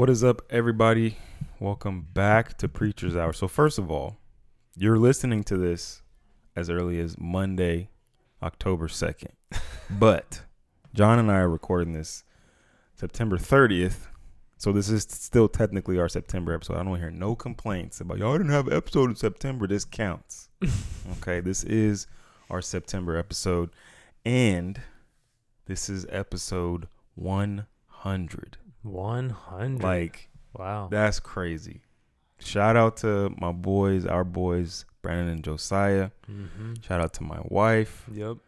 What is up, everybody? Welcome back to Preacher's Hour. So, first of all, you're listening to this as early as Monday, October 2nd. but John and I are recording this September 30th. So, this is still technically our September episode. I don't hear no complaints about y'all didn't have an episode in September. This counts. okay, this is our September episode. And this is episode 100. 100. Like, wow. that's crazy. Shout out to my boys, our boys, Brandon and Josiah. hmm Shout out to my wife. Yep.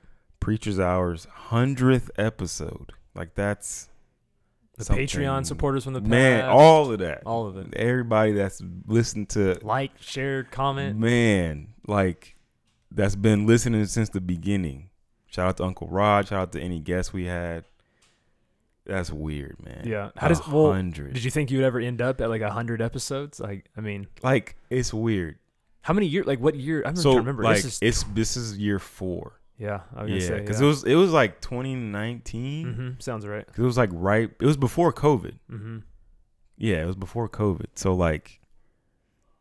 Preacher's Hours, 100th episode. Like, that's The something- Patreon supporters from the past. Man, all of that. all of it. Everybody that's listened to, Like, shared, comment. man, like, that's been listening since the beginning. Shout out to Uncle Rod. Shout out to any guests we had. That's weird, man. Yeah. How does well? hundred? Did you think you would ever end up at like 100 episodes? Like, I mean, like it's weird. how many years? Like, what year? I'm so remember. like this is, it's this is year four. yeah. I was Yeah, gonna say because yeah. it was it was like 2019. hmm Sounds right. 'Cause it was like right. It was before COVID. hmm Yeah, it was before COVID. So like,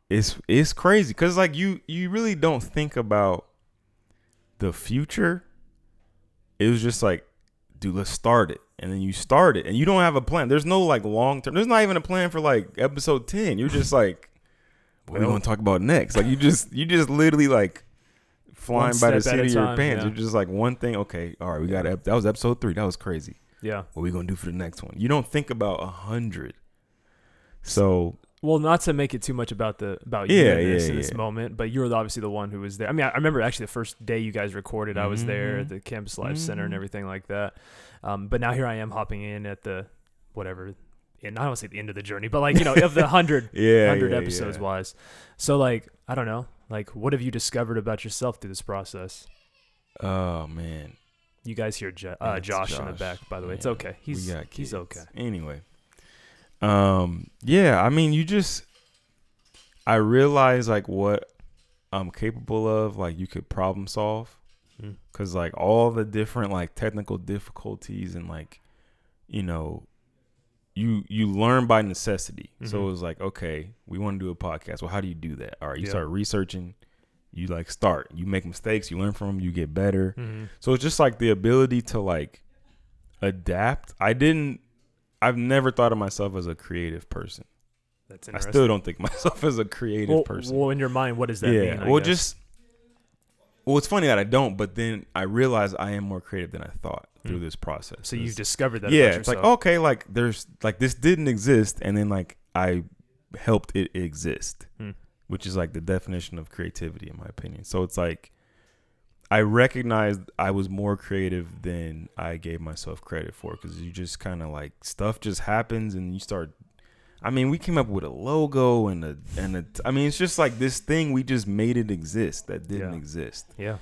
it's it's crazy because like you you really don't think about the future. It was just like, dude, let's start it, and then you start it, and you don't have a plan. There's no like long term. There's not even a plan for like episode ten. You're just like, what are we Well- gonna talk about next? Like you just you just literally like flying by the seat of your time, pants. yeah. You're just like one thing. Okay, all right, we got ep- that was episode three. That was crazy Yeah. what we gonna do for the next one. You don't think about a hundred. So Well, not to make it too much about the about you Yeah, in this, yeah, in this yeah. moment, but you were obviously the one who was there. I mean, I, I remember actually the first day you guys recorded, I was there Mhm. at the Campus Life Center and Mhm. everything like that. Um, but now here I am hopping in at the whatever, and I don't want to say the end of the journey, but like you know, of the hundred yeah, hundred episodes wise. So like, I don't know, like what have you discovered about yourself through this process? Oh man, You guys hear jo- uh, That's Josh, in the back, by the way. It's okay. He's he's okay. Anyway, um, yeah, I mean, you just, I realize like what I'm capable of. Like you could problem solve, Mm. cause like all the different like technical difficulties and like, you know, you you learn by necessity. So Mhm. it was like, okay, we want to do a podcast. Well, how do you do that? All right, you start researching. You like start. You make mistakes. You learn from them. You get better. Mhm. So it's just like the ability to like adapt. I didn't. I've never thought of myself as a creative person. That's I interesting. still don't think myself as a creative well, person. well, in your mind, what does that yeah. mean? I well, guess? just. Well, it's funny that I don't, but then I realize I am more creative than I thought through Hmm. this process. So you've discovered that. yeah, it's like okay, like there's like this didn't exist, and then like I helped it exist, Hmm. which is like the definition of creativity in my opinion. So it's like I recognized I was more creative than I gave myself credit for because you just kind of like stuff just happens and you start. I mean, we came up with a logo and a and a. I mean, it's just like this thing we just made it exist that didn't Yeah. exist. Yeah.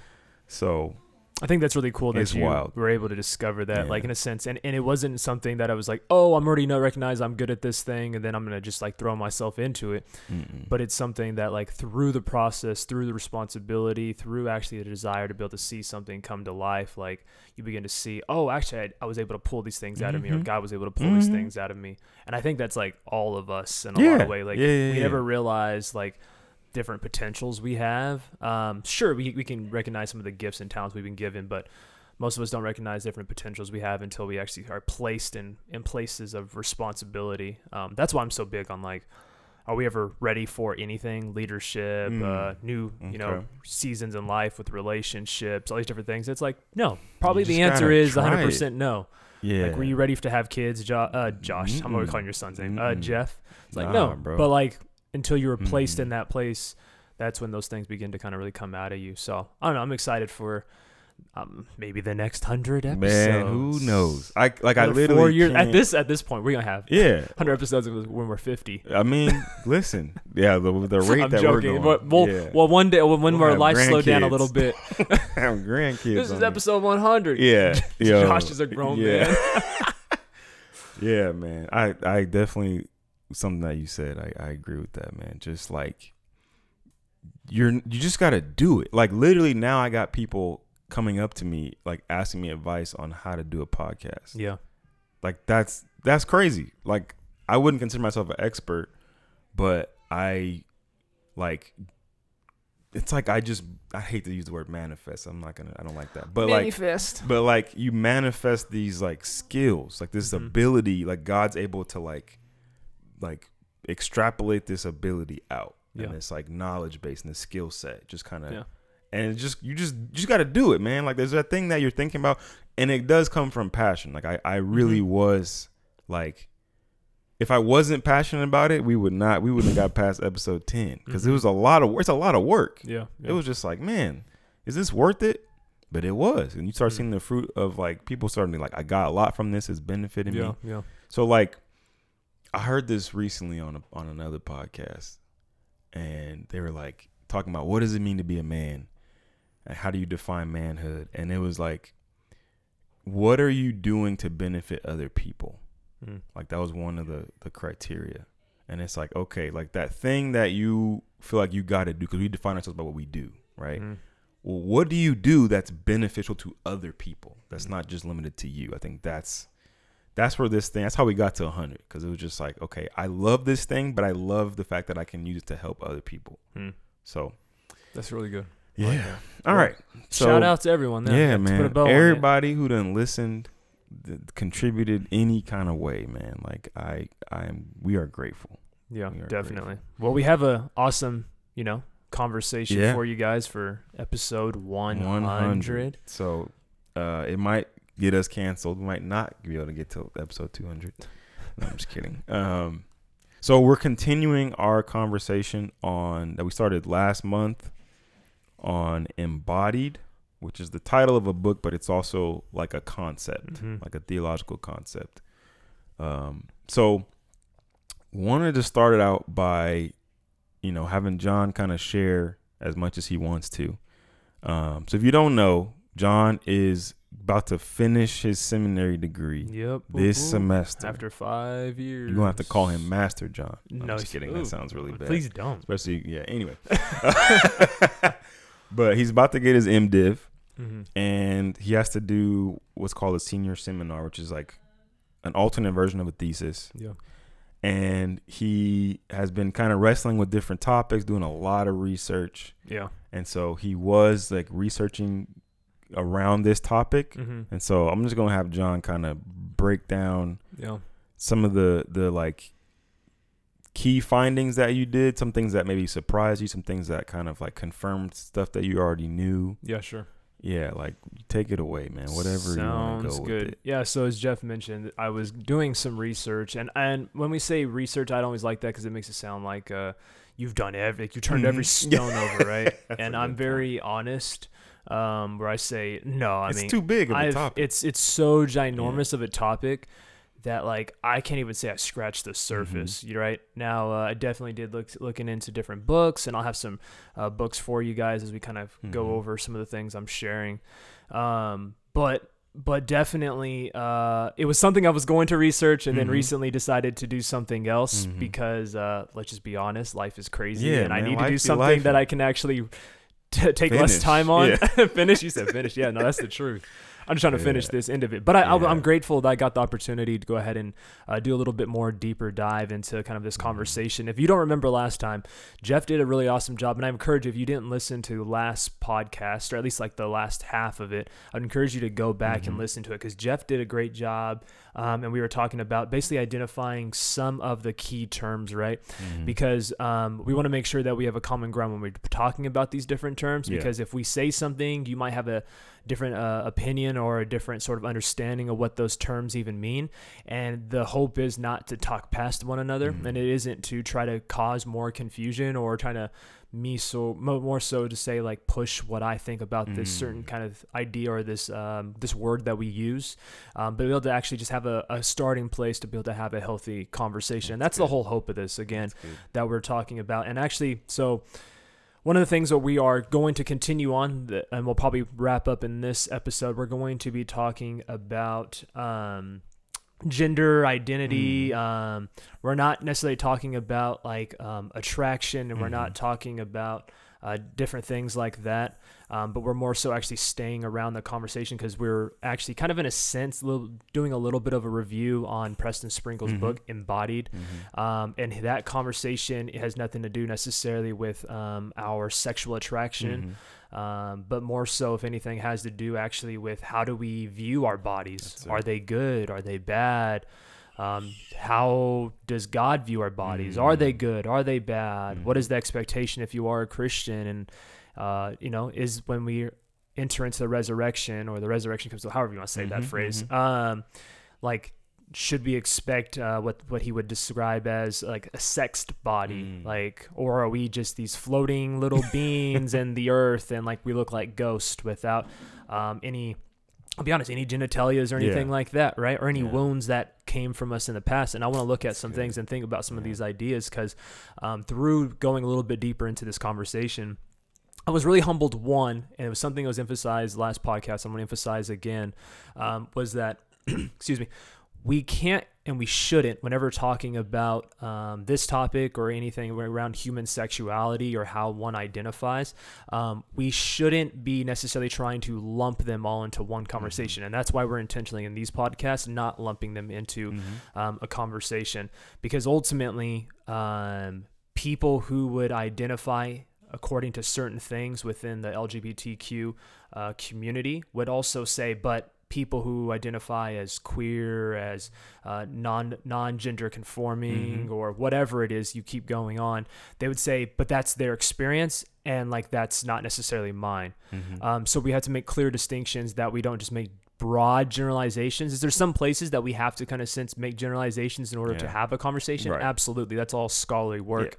So I think that's really cool that It's you wild. were able to discover that, Yeah. like in a sense, and, and it wasn't something that I was like, oh, I'm already not recognize I'm good at this thing, and then I'm gonna just like throw myself into it. mm-mm. But it's something that like through the process, through the responsibility, through actually the desire to be able to see something come to life, like you begin to see, oh, actually, I, I was able to pull these things out of me, or Mhm. God was able to pull these Mhm. things out of me, and I think that's like all of us in a lot Yeah. of way. Like Yeah, we never realize like different potentials we have. Um, sure, we we can recognize some of the gifts and talents we've been given, but most of us don't recognize different potentials we have until we actually are placed in in places of responsibility. Um, that's why I'm so big on like, are we ever ready for anything? Leadership, Mm. uh, new you know seasons in life with relationships, all these different things. It's like no, probably the answer is 100 percent no. yeah. Like, were you ready to have kids, jo- uh, Josh? I'm always Mm-mm. calling your son's name, uh, Jeff. It's like Nah, no, bro. but like until you were placed Mm-mm. in that place, that's when those things begin to kind of really come out of you. So I don't know. I'm excited for um, maybe the next hundred episodes. Man, who knows? I like I literally four years at this at this point we're gonna have Yeah, hundred episodes when we're fifty. I mean, listen, yeah, the the rate I'm that joking. we're going, But well, yeah. well, one day when, We'll our life slowed down a little bit, have grandkids. this is episode 100. Yeah, Josh is a grown yeah. man. yeah, man. I I definitely something that you said. I I agree with that, man. Just like you're you just got to do it. Like literally now I got people coming up to me like asking me advice on how to do a podcast. Yeah. Like that's that's crazy. Like I wouldn't consider myself an expert, but I like it's like I just I hate to use the word manifest. I'm not gonna I don't like that. But Manifest. like but like you manifest these like skills, like this Mhm. ability, like God's able to like like extrapolate this ability out. Yeah. And it's like knowledge based and the skill set. Just kind of Yeah. and it just you just you just gotta do it, man. Like there's that thing that you're thinking about and it does come from passion. Like I, I really Mhm. was like if I wasn't passionate about it, we would not we wouldn't have got past episode ten. because it Mhm. was a lot of it's a lot of work. yeah, It was just like, man, is this worth it? But it was. And you start Mhm. seeing the fruit of like people starting to like, I got a lot from this, it's benefiting yeah, me. yeah. So like I heard this recently on a, on another podcast and they were like talking about what does it mean to be a man? And how do you define manhood? And it was like what are you doing to benefit other people? Mm. Like that was one of the the criteria. And it's like, okay, like that thing that you feel like you got to do because we define ourselves by what we do, right? Mhm. Well, what do you do that's beneficial to other people? That's Mhm. not just limited to you. I think that's that's where this thing. That's how we got to 100 because it was just like, okay, I love this thing, but I love the fact that I can use it to help other people. Mm. So That's really good. Yeah, like all Well, right. So Shout out to everyone. There. yeah, To put a man. bow on it. Everybody who done listened, th- contributed any kind of way, man. Like I, I am. We are grateful. Yeah, are definitely. Well, we have a awesome, you know, conversation Yeah. for you guys for episode 100. 100. So uh, it might get us canceled. We might not be able to get to episode 200. No, I'm just kidding. Um, so we're continuing our conversation on that we started last month on embodied, which is the title of a book, but it's also like a concept, Mhm. like a theological concept. Um, so wanted to start it out by, you know, having John kind of share as much as he wants to. Um, so if you don't know, John is about to finish his seminary degree Yep. this whoop. semester. After five years. You're gonna have to call him Master John. No, No, I'm just kidding. That sounds really bad. Please don't. Especially, yeah. Anyway, but he's about to get his MDiv, hmm and he has to do what's called a senior seminar, which is like an alternate version of a thesis. Yeah. And he has been kind of wrestling with different topics, doing a lot of research, Yeah. and so he was like researching around this topic. hmm And so I'm just gonna have John kind of break down Yeah. some of the the like key findings that you did, some things that maybe surprised you, some things that kind of like confirmed stuff that you already knew. Yeah. Sure. Yeah, like take it away, man. Whatever you want to Sounds go good. Yeah. So as Jeff mentioned, I was doing some research, and and when we say research, I don't always like that because it makes it sound like uh, you've done every, like you turned every Mhm. stone over, right? And I'm very honest, um, where I say no. I it's mean, too big of a I've, topic. it's it's so ginormous of a topic that like I can't even say I scratched the surface. You right now, uh, I definitely did look looking into different books, and I'll have some uh, books for you guys as we kind of Mhm. go over some of the things I'm sharing. Um, but but definitely, uh, it was something I was going to research, and then Mhm. recently decided to do something else Mhm. because uh, let's just be honest, life is crazy, Yeah, and I need to do something that. I can actually. T- take less time on yeah. finish you said finish yeah no that's the truth I'm just trying to finish Yeah. this end of it. But I, Yeah. I'm grateful that I got the opportunity to go ahead and uh, do a little bit more deeper dive into kind of this Mhm. conversation. If you don't remember last time, Jeff did a really awesome job. And I encourage you, if you didn't listen to last podcast, or at least like the last half of it, I'd encourage you to go back and Mhm. listen to it because Jeff did a great job. Um, and we were talking about basically identifying some of the key terms, right? Mhm. because um, we want to make sure that we have a common ground when we're talking about these different terms. Yeah. Because if we say something, you might have a different uh, opinion or a different sort of understanding of what those terms even mean. And the hope is not to talk past one another, Mhm. and it isn't to try to cause more confusion or trying to me so more so to say like push what I think about this certain Mm. kind of idea or this um, this word that we use, um, but be able to actually just have a, a starting place to be able to have a healthy conversation. and That's that's the whole hope of this again that we're talking about. And actually, so one of the things that we are going to continue on, and we'll probably wrap up in this episode, we're going to be talking about um, gender identity. Mm. Um, we're not necessarily talking about like um, attraction, and we're not Mhm. talking about uh, different things like that. Um, but we're more so actually staying around the conversation because we're actually kind of in a sense little, doing a little bit of a review on Preston Sprinkle's Mhm. book Embodied, Mhm. um, and that conversation has nothing to do necessarily with um, our sexual attraction Mhm. um, but more so, if anything, has to do actually with how do we view our bodies? Are they good? Are they bad? Um, how does God view our bodies? Are they Mm. good? Are they bad? What is the expectation if you are a Christian? And uh, you know, is when we enter into the resurrection or the resurrection comes, however you want to say that Mhm, phrase, mhm. um, like should we expect uh, what what he would describe as like a sexed body, Mm. like, or are we just these floating little beings in the earth and like we look like ghosts without um, any? I'll be honest, any genitalias or anything Yeah. like that, right? Or any Yeah. wounds that came from us in the past. And I want to look at some things and think about some of these ideas because um, through going a little bit deeper into this conversation, I was really humbled. One, and it was something that was emphasized last podcast. I'm going to emphasize again, um, was that, excuse me, we can't and we shouldn't, whenever talking about um, this topic or anything around human sexuality or how one identifies, um, we shouldn't be necessarily trying to lump them all into one conversation. And that's why we're intentionally in these podcasts not lumping them into Mhm. um, a conversation because ultimately um, people who would identify according to certain things within the lgbtq uh, community would also say but people who identify as queer as uh, non non-gender conforming Mhm. or whatever it is you keep going on they would say but that's their experience and like that's not necessarily mine Mhm. um, so we have to make clear distinctions that we don't just make broad generalizations. Is there some places that we have to kind of sense make generalizations in order to have a conversation? Right. Absolutely. That's all scholarly work.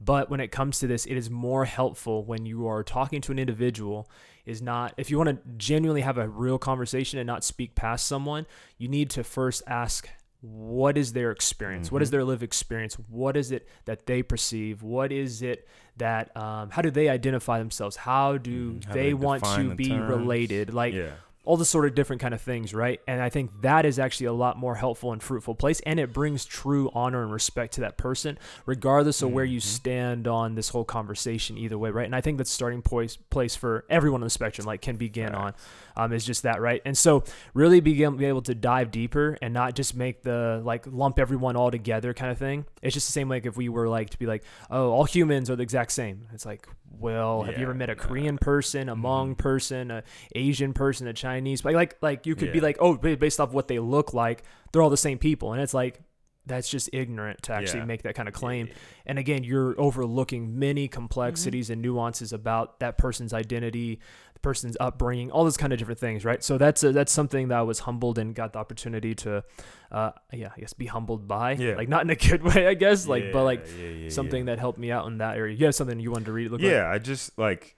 But when it comes to this, it is more helpful when you are talking to an individual is not if you want to genuinely have a real conversation and not speak past someone, you need to first ask what is their experience? What is Mhm. their lived experience? What is it that they perceive? What is it that um, how do they identify themselves? How do Mhm. How they, they want to be terms. related? Like yeah. All the sort of different kind of things, right? And I think that is actually a lot more helpful and fruitful place, and it brings true honor and respect to that person, regardless of where you Mhm. stand on this whole conversation. Either way, right? And I think that's starting place place for everyone on the spectrum, like can begin on, um, is just that, right? And so really begin be able to dive deeper and not just make the like lump everyone all together kind of thing. It's just the same like if we were like to be like, oh, all humans are the exact same. It's like, well, have you ever met a. Korean person, a Hmong Mhm. person, a Asian person, a Chinese? Like like like you could be like, oh, based off what they look like, they're all the same people, and it's like. That's just ignorant to actually Yeah. make that kind of claim. yeah, And again, you're overlooking many Mm-hmm. complexities and nuances about that person's identity, the person's upbringing, all those kind of different things, right? So that's a, that's something that I was humbled and got the opportunity to, uh, yeah, I guess be humbled by, Yeah. like not in a good way, I guess, like, but like yeah, yeah, something yeah. that helped me out in that area. You have something you wanted to read? Look like? yeah, I just like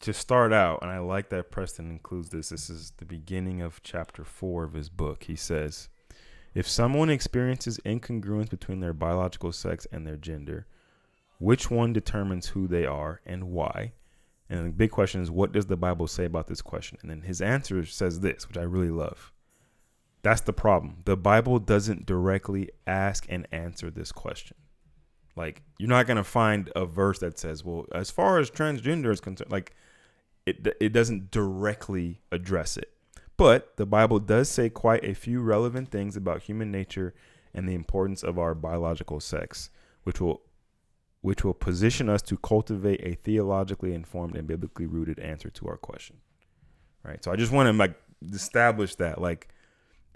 to start out, and I like that Preston includes this. This is the beginning of chapter four of his book. He says, If someone experiences incongruence between their biological sex and their gender, which one determines who they are and why? And the big question is, what does the Bible say about this question? And then his answer says this, which I really love. That's the problem. The Bible doesn't directly ask and answer this question. Like, you're not going to find a verse that says, well, as far as transgender is concerned, like, it, it doesn't directly address it. But the Bible does say quite a few relevant things about human nature and the importance of our biological sex, which will which will position us to cultivate a theologically informed and biblically rooted answer to our question. Right? So I just want to like establish that like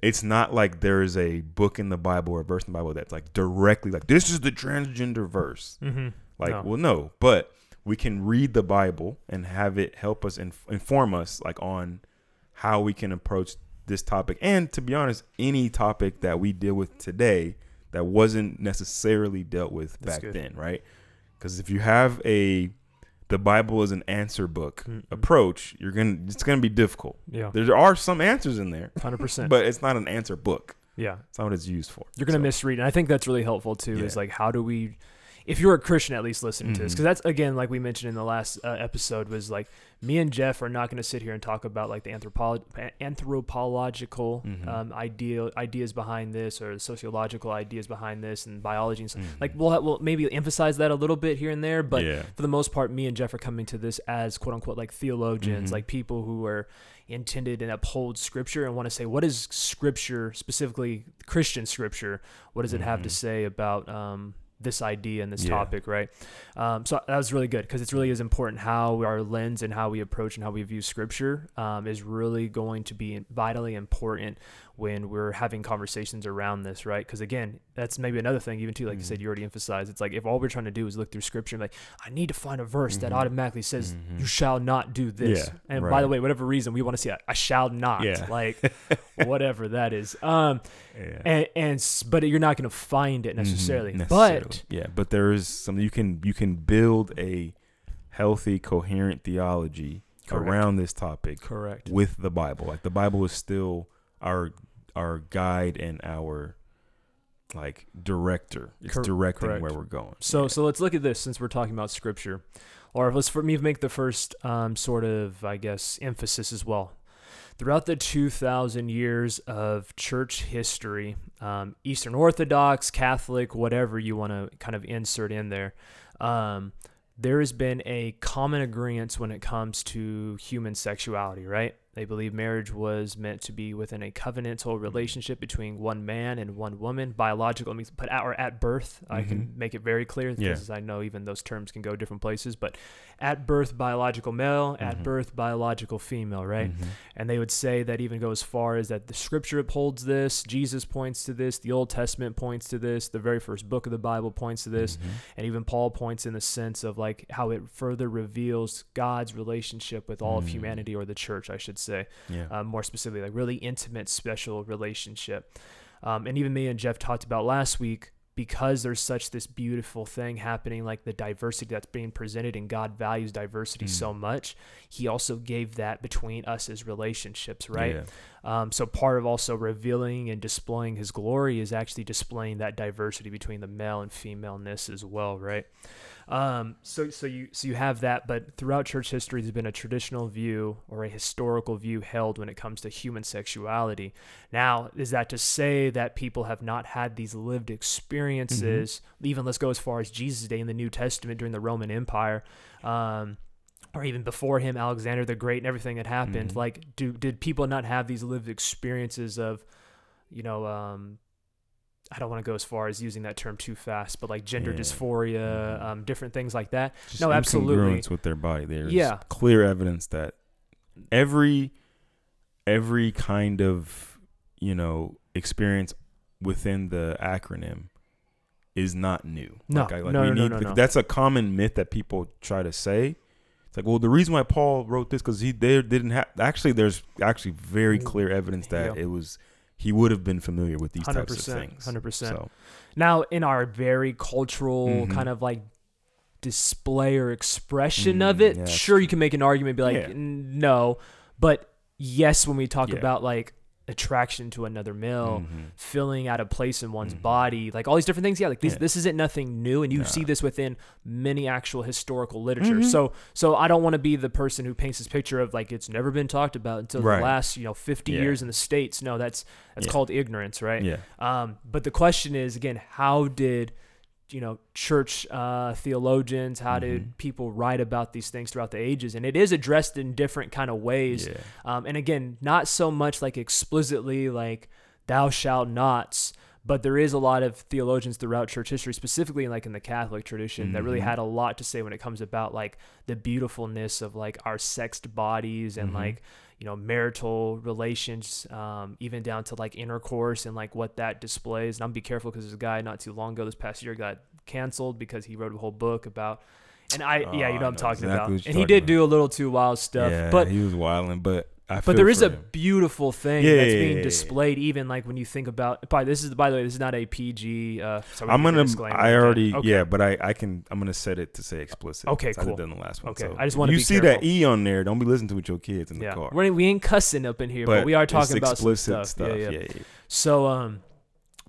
it's not like there is a book in the Bible or a verse in the Bible that's like directly like this is the transgender verse. Mm-hmm. Like, No. well, no, but we can read the Bible and have it help us inf- inform us, like on how we can approach this topic, and to be honest, any topic that we deal with today that wasn't necessarily dealt with That's back good. then, right? Because if you have a the Bible is an answer book Mm-mm. approach, you're gonna it's gonna be difficult. Yeah, There are some answers in there, hundred percent. but it's not an answer book. Yeah, It's not what it's used for. you're gonna So, misread, and I think that's really helpful too. Is like, how do we if you're a Christian, at least listening to this, because that's again, like we mentioned in the last uh, episode, was like me and Jeff are not going to sit here and talk about like the anthropo- anthropological Mhm. um, idea ideas behind this or the sociological ideas behind this and biology and stuff. Mhm. Like we'll we'll maybe emphasize that a little bit here and there, but yeah. for the most part, me and Jeff are coming to this as quote unquote like theologians, Mhm. like people who are intended and uphold scripture and want to say, what is scripture, specifically Christian scripture? What does it have to Mhm. say about um, this idea and this Yeah. topic, right? Um, so that was really good because it's really is important how our lens and how we approach and how we view scripture um, is really going to be vitally important when we're having conversations around this, right? Because again, that's maybe another thing, even too, like you said, Mhm. you already emphasized. It's like if all we're trying to do is look through scripture and like, I need to find a verse that Mhm. automatically says, Mhm. you shall not do this. Yeah, and by the way, whatever reason we want to see, I, I shall not, Yeah. like whatever that is. Um, yeah. and, and but you're not going to find it Mhm, necessarily. necessarily. But yeah, but there is something you can you can build a healthy, coherent theology Correct. around this topic correct. with the Bible. Like the Bible is still our our guide and our like director. It's Cor- directing correct. where we're going. So Yeah. so let's look at this since we're talking about scripture, or let's for me make the first um, sort of I guess emphasis as well. Throughout the 2,000 years of church history, um, Eastern Orthodox, Catholic, whatever you want to kind of insert in there, um, there has been a common agreement when it comes to human sexuality, right? They believe marriage was meant to be within a covenantal relationship between one man and one woman, biological. Put at or at birth. I can Mhm. make it very clear Yeah. because I know even those terms can go different places. But at birth, biological male. At Mhm. birth, biological female. Right? Mhm. And they would say that even go as far as that the scripture upholds this, Jesus points to this, the Old Testament points to this, the very first book of the Bible points to this, Mhm. and even Paul points in the sense of like how it further reveals God's relationship with all of Mm. humanity or the church, I should say, Yeah. um, more specifically, like really intimate, special relationship. Um, and even me and Jeff talked about last week because there's such this beautiful thing happening, like the diversity that's being presented, and God values diversity Mm. so much. He also gave that between us as relationships, right? Yeah. Um, so part of also revealing and displaying His glory is actually displaying that diversity between the male and femaleness as well, right? Um, so so you so you have that, but throughout church history, there's been a traditional view or a historical view held when it comes to human sexuality. Now, is that to say that people have not had these lived experiences? Even let's go as far as Jesus' day in the New Testament during the Roman Empire. Um, or even before him, Alexander the Great, and everything that happened. Mhm. Like, do did people not have these lived experiences of, you know, um, I don't want to go as far as using that term too fast, but like gender Yeah. dysphoria, Mhm. um, different things like that. Just No, absolutely. with their body. There's Yeah. clear evidence that every every kind of you know experience within the acronym is not new. No, like, I- like no, we no, no, need no, no. that's a common myth that people try to say. It's like, well, the reason why Paul wrote this because he they didn't have actually. There's actually very clear evidence that Yeah. it was he would have been familiar with these types of things. hundred percent. So Now, in our very cultural Mhm. kind of like display or expression Mm, of it, that's sure, you can make an argument, be like, Yeah. No, but yes, when we talk Yeah. about like attraction to another male, mhm. filling out a place in one's Mhm. body, like all these different things. Yeah, like this, Yeah. this isn't nothing new, and you Nah. see this within many actual historical literature. Mhm. So, so I don't want to be the person who paints this picture of like it's never been talked about until Right. the last, you know, 50 Yeah. years in the states. No, that's that's Yeah. called ignorance, right? yeah, Um, but the question is again, how did you know church uh, theologians, how did Mhm. people write about these things throughout the ages? And it is addressed in different kind of ways. yeah. Um, and again, not so much like explicitly like thou shalt nots, but there is a lot of theologians throughout church history, specifically like in the Catholic tradition, that really Mhm. had a lot to say when it comes about like the beautifulness of like our sexed bodies and Mhm. like you know marital relations, um, even down to like intercourse and like what that displays. And I'm be careful because there's a guy not too long ago this past year got canceled because he wrote a whole book about. And I, Oh, yeah, you know what I'm know talking exactly about. And he did about. do a little too wild stuff, yeah, but he was wilding, but I but there is a him. beautiful thing Yeah, that's yeah, being yeah, displayed, even like when you think about. By this is by the way, this is not a PG. Uh, so I'm can give a gonna. I already. Okay. Yeah, but I. I can. I'm gonna set it to say explicit. Okay, so I cool. that the last one. Okay, so I just if wanna You see careful. that E on there? Don't be listening to it with your kids in the car. We're, we ain't cussing up in here, but, we are talking about explicit stuff. Yeah, yeah. yeah, yeah. So um,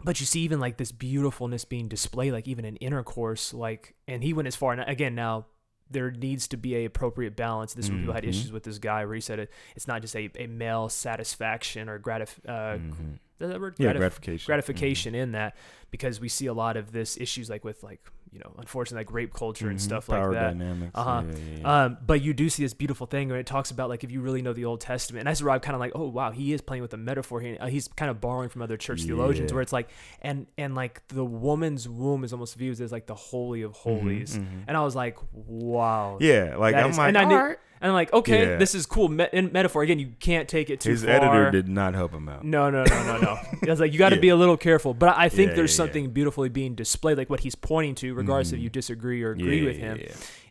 but you see even like this beautifulness being displayed like even in intercourse like and he went as far and again now there needs to be a appropriate balance this is when people had Mhm. issues with this guy where he said it, it's not just a, a male satisfaction or gratif- uh, Mhm. word? Yeah, Gratif- gratification. gratification in that because we see a lot of this issues like with like you know unfortunately like rape culture and Mhm. stuff Power like that Dynamics. Uh-huh. Yeah, yeah, yeah. um, but you do see this beautiful thing where it talks about like if you really know the Old Testament, and that's where I'm kind of like, oh wow, he is playing with a metaphor here. Uh, he's kind of borrowing from other church theologians, where it's like, and and like the woman's womb is almost viewed as like the holy of holies, Mhm, mhm. and I was like, wow, Yeah, like That I'm is- like, and I knew- right. And I'm like, okay, Yeah. this is cool. Me- in metaphor again, you can't take it too His far. editor did not help him out. No, no, no, no, no. I was like, you got to Yeah. be a little careful. But I think Yeah, there's yeah, yeah. something beautifully being displayed, like what he's pointing to, regardless if you mm-hmm. disagree or agree with him,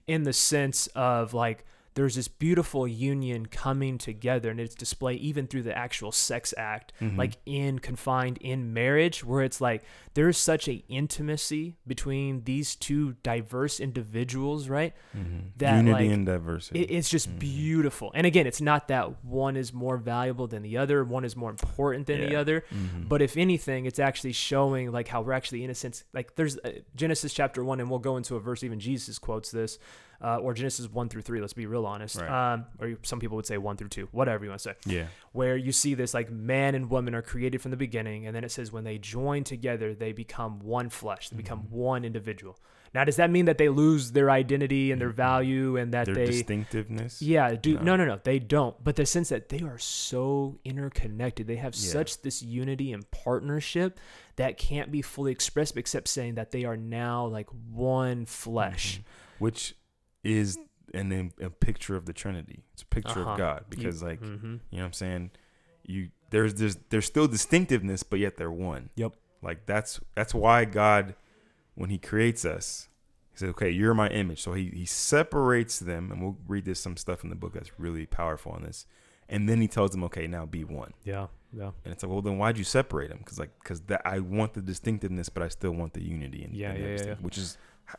in the sense of like there's this beautiful union coming together, and it's displayed even through the actual sex act, Mhm. like in confined in marriage, where it's like there's such a intimacy between these two diverse individuals, right? Mhm. that, unity like, and diversity. It, it's just Mhm. beautiful. And again, it's not that one is more valuable than the other, one is more important than the Yeah. other. Mhm. But if anything, it's actually showing like how we're actually in a sense like there's uh, Genesis chapter one, and we'll go into a verse. Even Jesus quotes this, uh, or Genesis one through three. Let's be real honest. Right. Um, or some people would say one through two, whatever you want to say. yeah, Where you see this like man and woman are created from the beginning, and then it says when they join together, they become one flesh. They become Mhm. one individual. Now, does that mean that they lose their identity and their value, and that their they distinctiveness. yeah, do No. no. no, no, They don't. But the sense that they are so interconnected, they have Yeah. such this unity and partnership that can't be fully expressed except saying that they are now like one flesh. Mhm. which is an, im- a picture of the Trinity. It's a picture Uh-huh. of God You- because, like, mhm. you know what I'm saying. You there's there's there's still distinctiveness, but yet they're one. Yep. Like that's that's why God, when He creates us, He says, "Okay, you're my image." So He He separates them, and we'll read this some stuff in the book that's really powerful on this. And then He tells them, "Okay, now be one." yeah, yeah, And it's like, well, then why'd you separate them? Because like, because that I want the distinctiveness, but I still want the unity and Yeah, and yeah, yeah, yeah. which is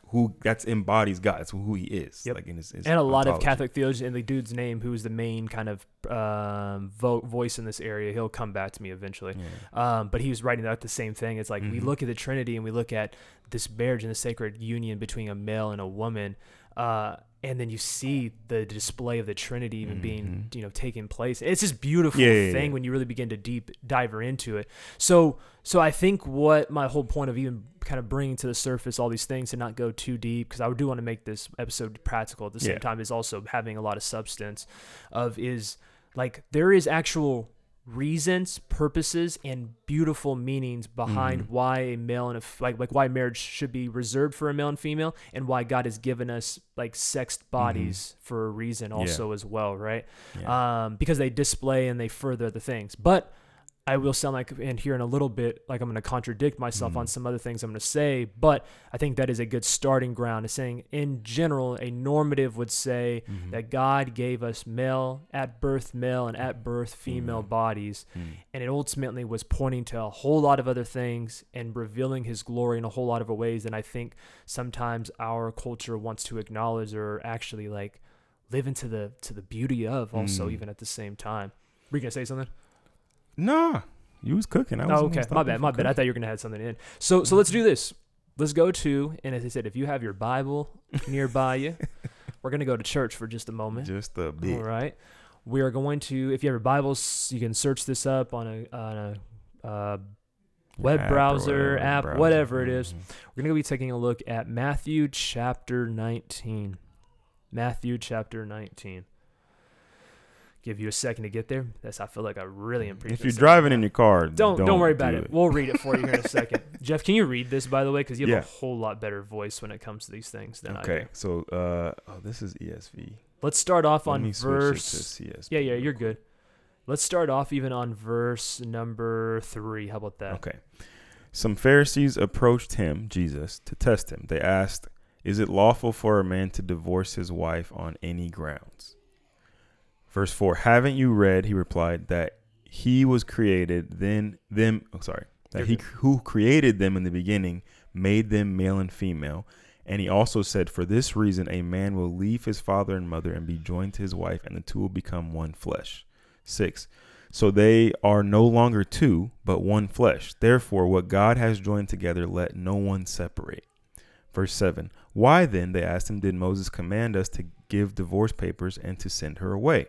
who that's embodies God. That's who He is. Yep. Like in his, his and a lot of. Catholic theologians, and the dude's name, who's the main kind of um, vo- voice in this area, he'll come back to me eventually. Yeah. Um, but he was writing out the same thing. It's like we Mhm. look at the Trinity and we look at this marriage and the sacred union between a male and a woman, uh, and then you see the display of the Trinity even being Mhm. you know taking place. It's this beautiful Yeah, yeah, thing yeah. when you really begin to deep diver into it. So so I think what my whole point of even kind of bringing to the surface all these things and not go too deep because I do want to make this episode practical at the same time is also having a lot of substance of is like there is actual reasons, purposes, and beautiful meanings behind Mhm. why a male and a f- like like why marriage should be reserved for a male and female, and why God has given us like sexed bodies for a reason also as well, right? Yeah. Um, because they display and they further the things, but. I will sound like, and here in a little bit, like I'm going to contradict myself on Mhm. some other things I'm going to say, but I think that is a good starting ground. Is saying, in general, a normative would say Mhm. that God gave us male at birth male and at birth female Mhm. bodies, Mm. and it ultimately was pointing to a whole lot of other things and revealing His glory in a whole lot of ways. And I think sometimes our culture wants to acknowledge or actually like live into the to the beauty of also Mm. even at the same time. Were you gonna say something? Nah, you was cooking. I was Oh, okay. My bad. My bad. I thought you were gonna add something in. So, so let's do this. Let's go to, and as I said, if you have your Bible nearby you, we're gonna go to church for just a moment. Just a bit. All right. We are going to, if you have your Bibles, you can search this up on a on a uh, web App browser, whatever, app, browser. whatever it is. Mhm. We're gonna be taking a look at Matthew chapter 19. Matthew chapter 19. Give you a second to get there. That's I feel like I really am preaching. If you're driving in your car, Don't don't, worry about do it. We'll read it for you here in a second. Jeff, can you read this by the way? Because you have Yeah. a whole lot better voice when it comes to these things than I Okay, so uh, oh, this is ESV. Let's start off Let on verse. it. Yeah, yeah, you're good. Let's start off even on verse number three. How about that? Okay. Some Pharisees approached him, Jesus, to test him. They asked, "Is it lawful for a man to divorce his wife on any grounds?" Verse four. Haven't you read? He replied that he was created, then them. Oh, sorry. That he who created them in the beginning made them male and female. And he also said, For this reason, a man will leave his father and mother and be joined to his wife, and the two will become one flesh. Six. So they are no longer two, but one flesh. Therefore, what God has joined together, let no one separate. Verse 7 Why then, they asked him, did Moses command us to give divorce papers and to send her away?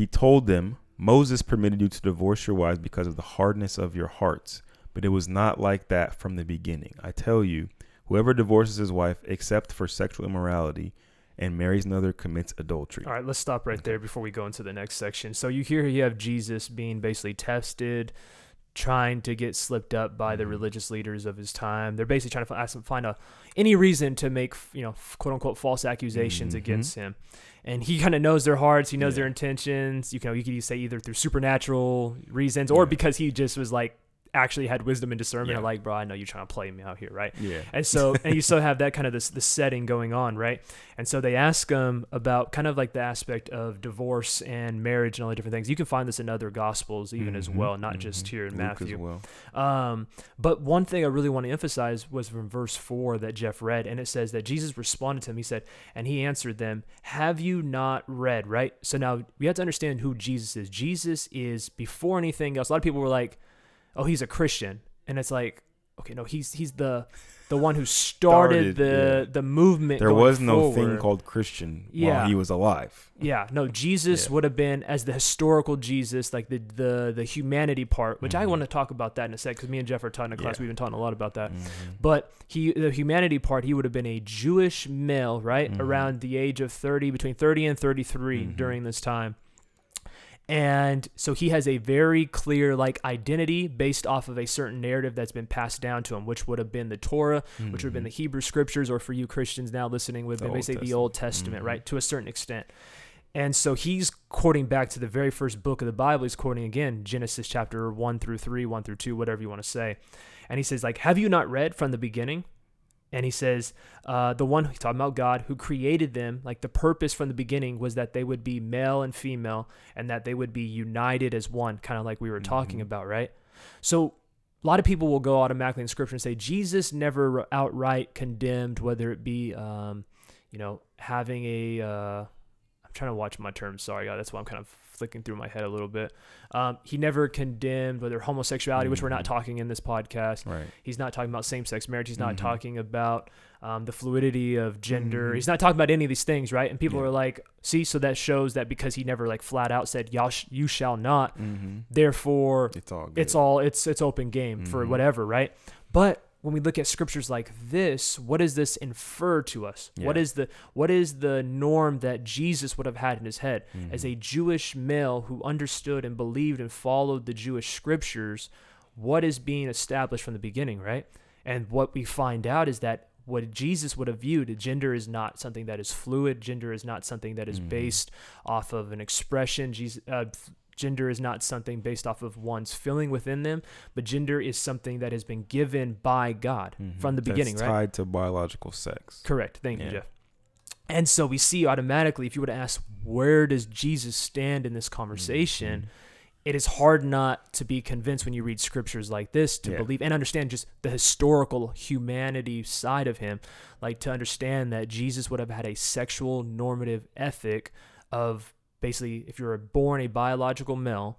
He told them, Moses permitted you to divorce your wives because of the hardness of your hearts, but it was not like that from the beginning. I tell you, whoever divorces his wife except for sexual immorality and marries another commits adultery. All right, let's stop right there before we go into the next section. So you hear you have Jesus being basically tested, trying to get slipped up by the Mhm. religious leaders of his time. They're basically trying to fi- ask him- find a any reason to make you know quote unquote false accusations Mhm. against him. And he kind of knows their hearts. He knows Yeah. their intentions. You know, you could say either through supernatural reasons or Yeah. because he just was like actually had wisdom and discernment. Yeah. like, bro, I know you're trying to play me out here, right? Yeah. And so, and you still have that kind of this the setting going on, right? And so they ask him about kind of like the aspect of divorce and marriage and all the different things. You can find this in other gospels even as Mhm, well, not just mhm. here in Luke as Matthew. well. Um, but one thing I really want to emphasize was from verse four that Jeff read, and it says that Jesus responded to him. He said, and he answered them, "Have you not read?" Right. So now we have to understand who Jesus is. Jesus is before anything else. A lot of people were like, "Oh, he's a Christian," and it's like, okay, no, he's he's the the one who started, Started, the yeah. the movement. There was no thing called Christian Yeah. while he was alive. Yeah, no, Jesus Yeah. would have been as the historical Jesus, like the the the humanity part, which I Mhm. want to talk about that in a sec, because me and Jeff are taught in a class. We've been talking a lot about that. Mhm. But he, the humanity part, he would have been a Jewish male, right, Mhm. around the age of thirty, between thirty and 33 Mhm. during this time. And so he has a very clear like identity based off of a certain narrative that's been passed down to him, which would have been the Torah, which would have been the Mhm. Hebrew scriptures, or for you Christians now listening, would The Old basically the Old Testament, Mhm. right, to a certain extent. And so he's quoting back to the very first book of the Bible. He's quoting again Genesis chapter 1 through 3, 1 through 2, whatever you want to say. And he says, like, have you not read from the beginning? And he says, uh, the one, he's talking about God, who created them, like the purpose from the beginning was that they would be male and female and that they would be united as one, kind of like we were talking Mhm. about, right? So a lot of people will go automatically in scripture and say Jesus never outright condemned, whether it be, um, you know, having a, uh, I'm trying to watch my terms. Sorry, God, that's why I'm kind of flicking through my head a little bit. Um, he never condemned whether homosexuality, which we're not Mhm. talking in this podcast. Right. He's not talking about same-sex marriage. He's not Mhm. talking about um, the fluidity of gender. Mhm. He's not talking about any of these things, right? And people Yeah. are like, "See, so that shows that because he never like flat out said, "Y'all, sh- you shall not," Mm-hmm. therefore It's all good. it's all it's it's open game for Mhm. whatever, right? But when we look at scriptures like this, what does this infer to us? What Yeah. is the what is the norm that Jesus would have had in his head as Mhm. a Jewish male who understood and believed and followed the Jewish scriptures? What is being established from the beginning, right? And what we find out is that what Jesus would have viewed, gender is not something that is fluid. Gender is not something that is Mhm. based off of an expression. Jesus, uh, gender is not something based off of one's feeling within them, but gender is something that has been given by God Mhm. from the That's beginning, right? Tied to biological sex. Correct. Thank you, Jeff. And so we see automatically, if you were to ask, where does Jesus stand in this Mm-hmm. conversation? It is hard not to be convinced when you read scriptures like this to Yeah. believe and understand just the historical humanity side of him, like to understand that Jesus would have had a sexual normative ethic of basically if you're born a biological male,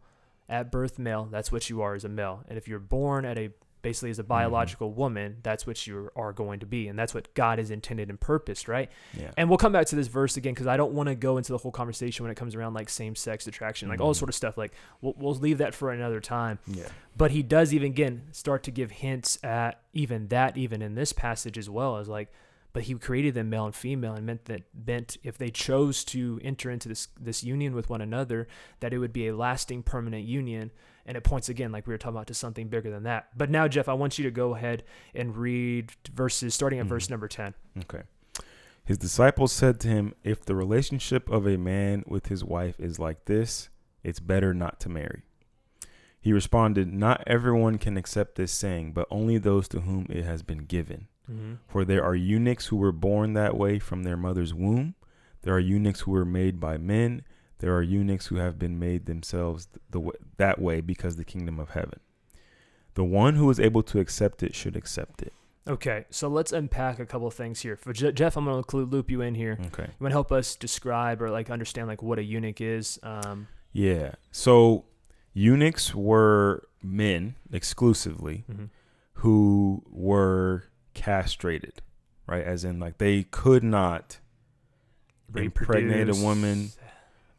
at birth male, that's what you are as a male. And if you're born at a basically as a biological woman, that's what you are going to be. And that's what God has intended and purposed, right? Yeah. And we'll come back to this verse again because I don't want to go into the whole conversation when it comes around like same sex attraction, like all Mhm. this sort of stuff. Like we'll, we'll leave that for another time. yeah. But he does even again start to give hints at even that, even in this passage as well as like, but he created them male and female and meant that meant if they chose to enter into this this union with one another, that it would be a lasting, permanent union. And it points again, like we were talking about, to something bigger than that. But now, Jeff, I want you to go ahead and read verses starting at verse Mhm. number ten. Okay. His disciples said to him, If the relationship of a man with his wife is like this, it's better not to marry. He responded, Not everyone can accept this saying, but only those to whom it has been given. Mm-hmm. For there are eunuchs who were born that way from their mother's womb. There are eunuchs who were made by men. There are eunuchs who have been made themselves the w- that way because the kingdom of heaven. The one who is able to accept it should accept it. Okay, so let's unpack a couple of things here. For Je- Jeff, I'm going to loop you in here. Okay. You want to help us describe or like understand like what a eunuch is? Um, Yeah. So eunuchs were men exclusively Mhm. who were castrated, right? As in, like they could not impregnate a woman,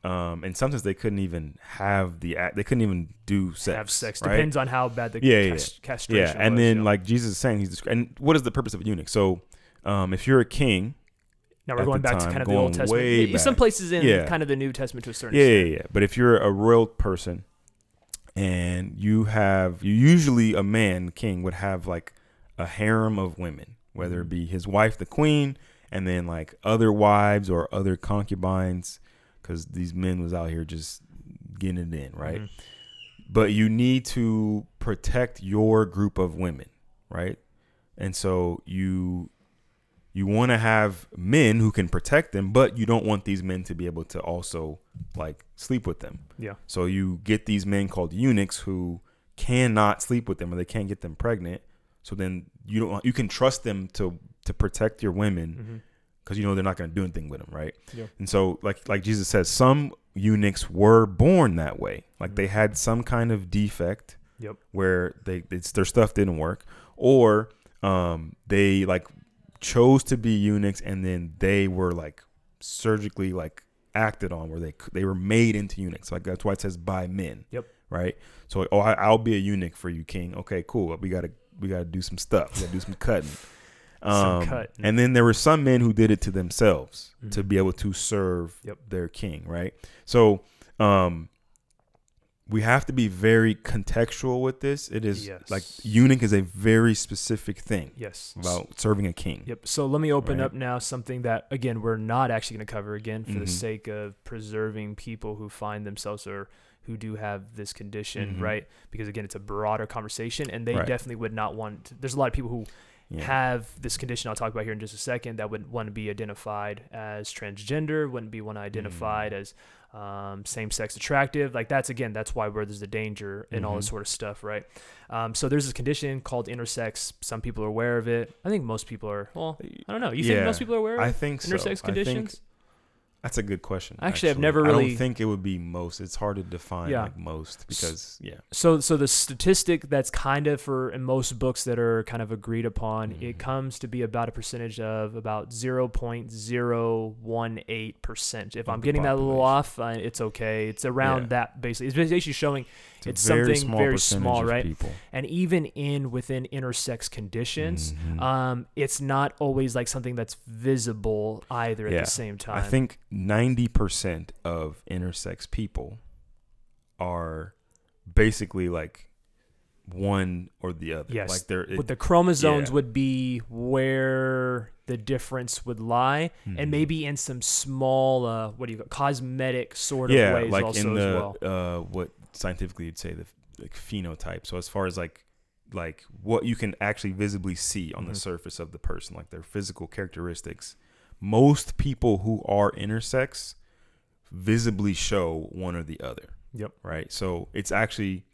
um, and sometimes they couldn't even have the act. They couldn't even do sex. have sex. right? Depends on how bad the Yeah, yeah, cas- castration Yeah, and was, then yeah. like Jesus is saying, he's descri- and what is the purpose of a eunuch? So, um, if you're a king, now we're going back to kind of the Old Testament. Yeah, Some places in Yeah. kind of the New Testament to a certain yeah, extent. yeah, yeah. But if you're a royal person, and you have, you usually a man king would have like a harem of women, whether Mm-hmm. it be his wife, the queen, and then like other wives or other concubines, because these men was out here just getting it in, right? Mhm. but you need to protect your group of women, right? And so you you want to have men who can protect them, but you don't want these men to be able to also like sleep with them. Yeah. So you get these men called eunuchs who cannot sleep with them or they can't get them pregnant. So then you don't you can trust them to to protect your women because you know they're not going to do anything with them, right? Yeah. And so, like like Jesus says, some eunuchs were born that way, like they had some kind of defect, Yep. where they it's, their stuff didn't work, or um, they like chose to be eunuchs and then they were like surgically like acted on, where they they were made into eunuchs. Like that's why it says by men. Yep. Right. So oh, I, I'll be a eunuch for you, king. Okay, cool. We gotta we gotta do some stuff. We gotta do some cutting. Some Um, cutting. And then there were some men who did it to themselves to Mhm. be able to serve Yep. their king, right? So um, we have to be very contextual with this. It is Yes. like eunuch is a very specific thing Yes. about serving a king. Yep. So let me open Right. up now something that again we're not actually going to cover again for the Mhm. sake of preserving people who find themselves or who do have this condition, Mhm. right? Because again, it's a broader conversation, and they Right. definitely would not want. There's a lot of people who Yeah. have this condition I'll talk about here in just a second that would want to be identified as transgender, wouldn't be one identified Mm. as um, same-sex attractive. Like that's again, that's why where there's the danger and all this Mhm. sort of stuff, right? Um, so there's this condition called intersex. Some people are aware of it. I think most people are. Well, I don't know. You think most people are aware of I think so. intersex think conditions? That's a good question. Actually, I've never really. I don't think it would be most. It's hard to define Yeah. like most because yeah. So, so the statistic that's kind of for in most books that are kind of agreed upon, it Mhm. comes to be about a percentage of about zero point zero one eight percent. If Of I'm getting that a little off, uh, it's okay. It's around Yeah. that basically. It's basically showing, a It's very something small very small, right? People. and even in within intersex conditions, Mhm. um, it's not always like something that's visible either at Yeah. the same time. I think ninety percent of intersex people are basically like one or the other. Yes. like they're With the chromosomes yeah. would be where the difference would lie, Mhm. and maybe in some small, uh, what do you call cosmetic sort of yeah, ways like also in as the well. uh, what scientifically you'd say the like phenotype. So as far as like like what you can actually visibly see on the Mhm. surface of the person, like their physical characteristics, most people who are intersex visibly show one or the other. Yep. Right. So it's actually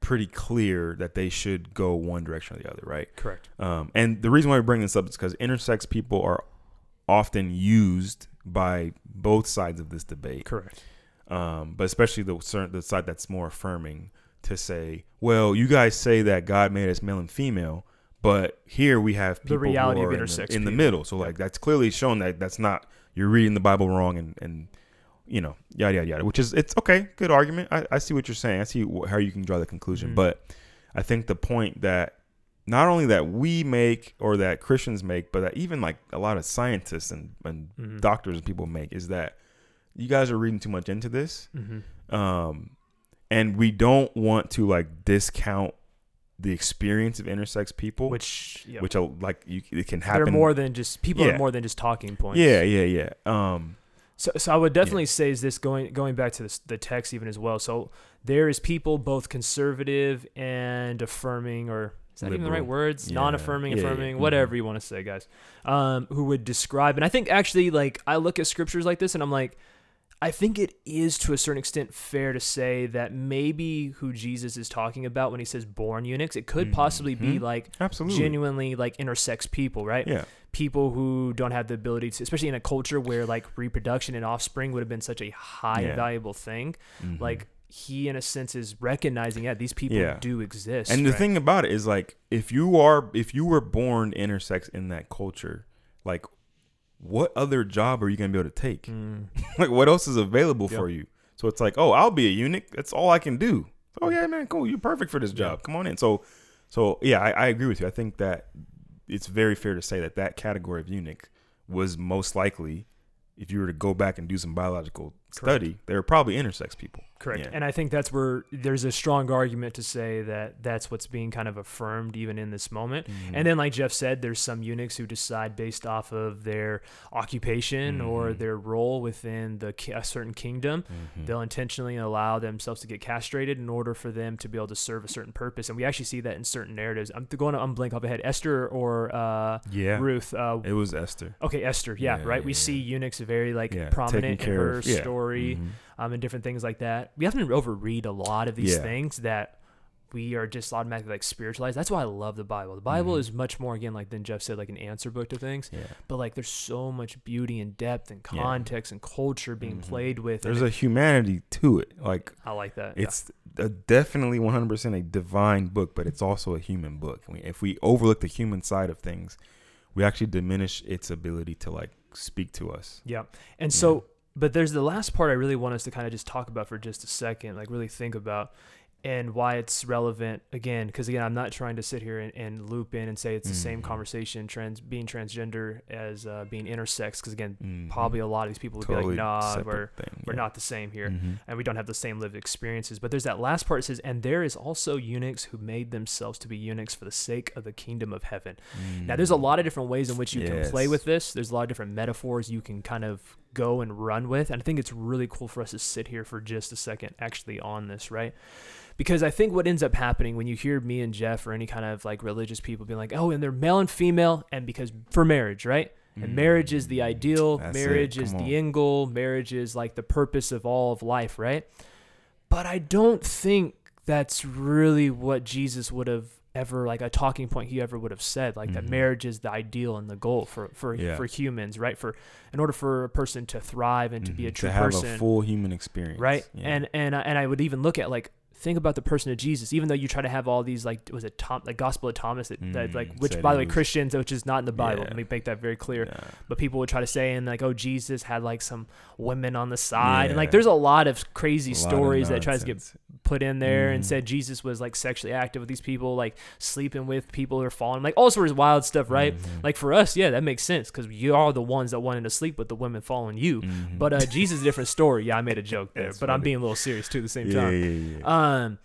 pretty clear that they should go one direction or the other. Right. Correct. Um, and the reason why we bring this up is because intersex people are often used by both sides of this debate Correct. um, but especially the certain the side that's more affirming to say, well, you guys say that God made us male and female, but here we have people The reality of are in the- intersex in the, middle. So like that's clearly shown that that's not you're reading the Bible wrong and and you know yada yada yada. Which is it's okay, good argument. I, I see what you're saying. I see wh- how you can draw the conclusion, Mhm. but I think the point that not only that we make or that Christians make, but that even like a lot of scientists and, and Mhm. doctors and people make is that you guys are reading too much into this Mm-hmm. um and we don't want to like discount the experience of intersex people which Which, which are like you it can happen. they're more than just people Yeah. are more than just talking points. yeah yeah yeah um So, so I would definitely say is this going going back to this, the text even as well. So there is people both conservative and affirming, or is that even the right words? Yeah. Non-affirming, Yeah, yeah. affirming, whatever you want to say, guys. Um, who would describe? And I think actually, like I look at scriptures like this, and I'm like, I think it is to a certain extent fair to say that maybe who Jesus is talking about when he says born eunuchs, it could possibly be Mhm. like absolutely genuinely like intersex people, right? yeah people who don't have the ability to, especially in a culture where like reproduction and offspring would have been such a high Yeah. valuable thing. Mhm. Like, he in a sense is recognizing yeah these people Yeah. do exist. And the right? thing about it is like if you are if you were born intersex in that culture, like what other job are you gonna be able to take? Mm, like what else is available Yep. for you? So it's like, oh, I'll be a eunuch. That's all I can do. Oh yeah, man, cool. You're perfect for this job. Come on in. So, so yeah, I, I agree with you. I think that it's very fair to say that that category of eunuch was most likely, if you were to go back and do some biological study, they were probably intersex people. correct. Yeah. And I think that's where there's a strong argument to say that that's what's being kind of affirmed even in this moment. Mm-hmm. And then, like Jeff said, there's some eunuchs who decide based off of their occupation or Mhm. their role within the a certain kingdom, Mhm. they'll intentionally allow themselves to get castrated in order for them to be able to serve a certain purpose. And we actually see that in certain narratives. I'm going to unblink off ahead. Esther or uh, yeah, Ruth. Uh, it was Esther. okay, Esther. Yeah, Yeah, right. yeah, we see eunuchs very like prominent in her yeah. Story Mhm. um, and different things like that. We have to overread a lot of these Yeah. things that we are just automatically like spiritualized. That's why I love the Bible. The Bible Mhm. is much more again like than Jeff said, like an answer book to things. Yeah. But like there's so much beauty and depth and Yeah. context and culture being Mhm. played with. There's a humanity to it. Like I like that. yeah. it's a, definitely 100% a divine book, but it's also a human book. I mean, if we overlook the human side of things, we actually diminish its ability to like speak to us. Yeah. And so, but there's the last part I really want us to kind of just talk about for just a second, like really think about and why it's relevant again. Because again, I'm not trying to sit here and, and loop in and say it's the same Mhm. conversation, trans being transgender as uh, being intersex. Because again, Mhm. probably a lot of these people would totally be like, nah, we're, thing. we're yeah. not the same here. Mhm. And we don't have the same lived experiences. But there's that last part that says, and there is also eunuchs who made themselves to be eunuchs for the sake of the kingdom of heaven. Now, there's a Mm. lot of different ways in which you can play with this. There's a lot of different metaphors you can kind of go and run with. And I think it's really cool for us to sit here for just a second actually on this, right? Because I think what ends up happening when you hear me and Jeff or any kind of like religious people being like, oh, and they're male and female, and because for marriage, right? And mm. marriage is the ideal, That's marriage is Come the end goal, marriage is like the purpose of all of life, right? But I don't think that's really what Jesus would have ever like a talking point he ever would have said like that Mhm. marriage is the ideal and the goal for for Yeah. for humans right for in order for a person to thrive and to be a Mhm. true to have person a full human experience, right Yeah. and and and I would even look at like think about the person of Jesus even though you try to have all these like was it Tom like Gospel of Thomas that, that like Mm, which said by the way Christians which is not in the Bible Yeah. let me make that very clear but people would try to say and like oh Jesus had like some women on the side and like there's a lot of crazy A stories that tries to get. Put in there and Mhm. said Jesus was like sexually active with these people, like sleeping with people or falling, like all sorts of wild stuff, right? Mhm. Like for us, yeah, that makes sense because you are the ones that wanted to sleep with the women following you. Mhm. But uh, Jesus is a different story. Yeah, I made a joke there, but I'm being a little serious too at the same yeah, time. yeah, yeah. Um,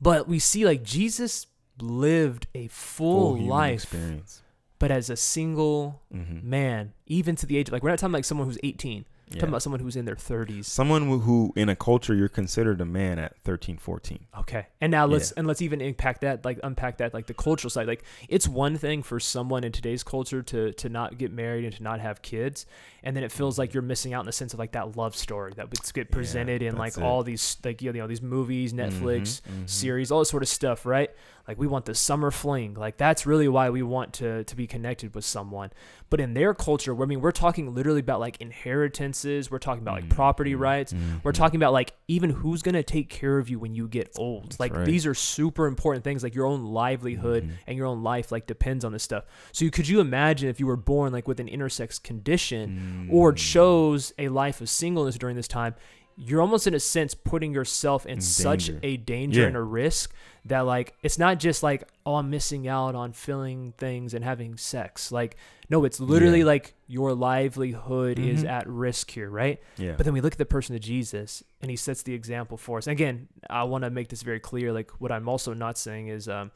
but we see like Jesus lived a full, human life, experience. but as a single Mhm. man, even to the age of like we're not talking like someone who's 18, we're Yeah. talking about someone who's in their 30s. Someone who, who, in a culture, you're considered a man at 13, 14. Okay. And now let's Yeah. and let's even impact that like unpack that like the cultural side. Like it's one thing for someone in today's culture to to not get married and to not have kids, and then it feels like you're missing out in the sense of like that love story that would get presented in like it. all these like you know these movies, Netflix Mhm, mhm. series, all this sort of stuff, right? Like we want the summer fling. Like that's really why we want to to be connected with someone. But in their culture, I mean, we're talking literally about like inheritances. We're talking about like property Mhm, rights. We're mhm. talking about like even who's gonna take care of you when you get old. That's like right. these are super important things. Like your own livelihood Mhm. and your own life like depends on this stuff. So you, could you imagine if you were born like with an intersex condition or Mm. chose a life of singleness during this time? You're almost in a sense putting yourself in In such danger. a danger Yeah. and a risk that like it's not just like oh I'm missing out on feeling things and having sex. Like no, it's literally Yeah. like your livelihood is Mhm. at risk here, right? Yeah. But then we look at the person of Jesus and he sets the example for us. And again, I want to make this very clear. Like what I'm also not saying is um,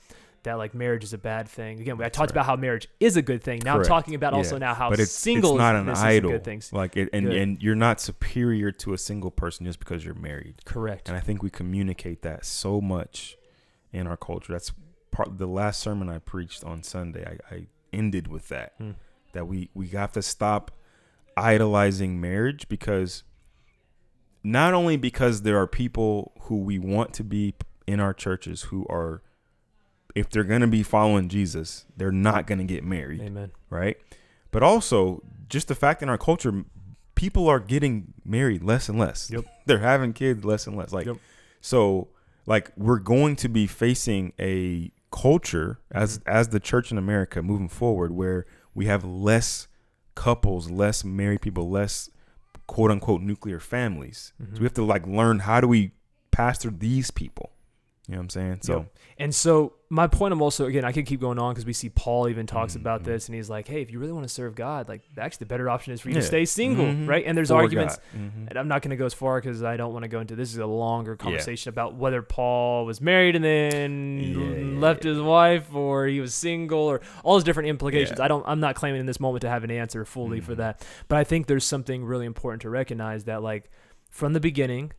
that like marriage is a bad thing. Again, I talked right. about how marriage is a good thing. Now Correct. I'm talking about also Yeah. now how but it's, single it's not an is idol. good thing. Like it, and Good. and you're not superior to a single person just because you're married. Correct. And I think we communicate that so much in our culture. That's part the last sermon I preached on Sunday. I, I ended with that. Hmm. That we we have to stop idolizing marriage because not only because there are people who we want to be in our churches who are if they're going to be following Jesus, they're not going to get married Amen. right? But also, just the fact in our culture, people are getting married less and less. Yep. They're having kids less and less. Like, Yep. So like we're going to be facing a culture as Mm-hmm. as the church in America moving forward where we have less couples, less married people, less quote unquote nuclear families. Mhm. So we have to like learn how do we pastor these people. You know what I'm saying? So Yep. And so my point, I'm also again, I could keep going on because we see Paul even talks about Mhm. this, and he's like, "Hey, if you really want to serve God, like actually the better option is for you to stay single, Mhm. right?" And there's for arguments. Mhm. and I'm not going to go as far because I don't want to go into this. Is a longer conversation about whether Paul was married and then Yeah, left his wife, or he was single, or all those different implications. Yeah. I don't. I'm not claiming in this moment to have an answer fully for Mhm. that, but I think there's something really important to recognize that, like from the beginning,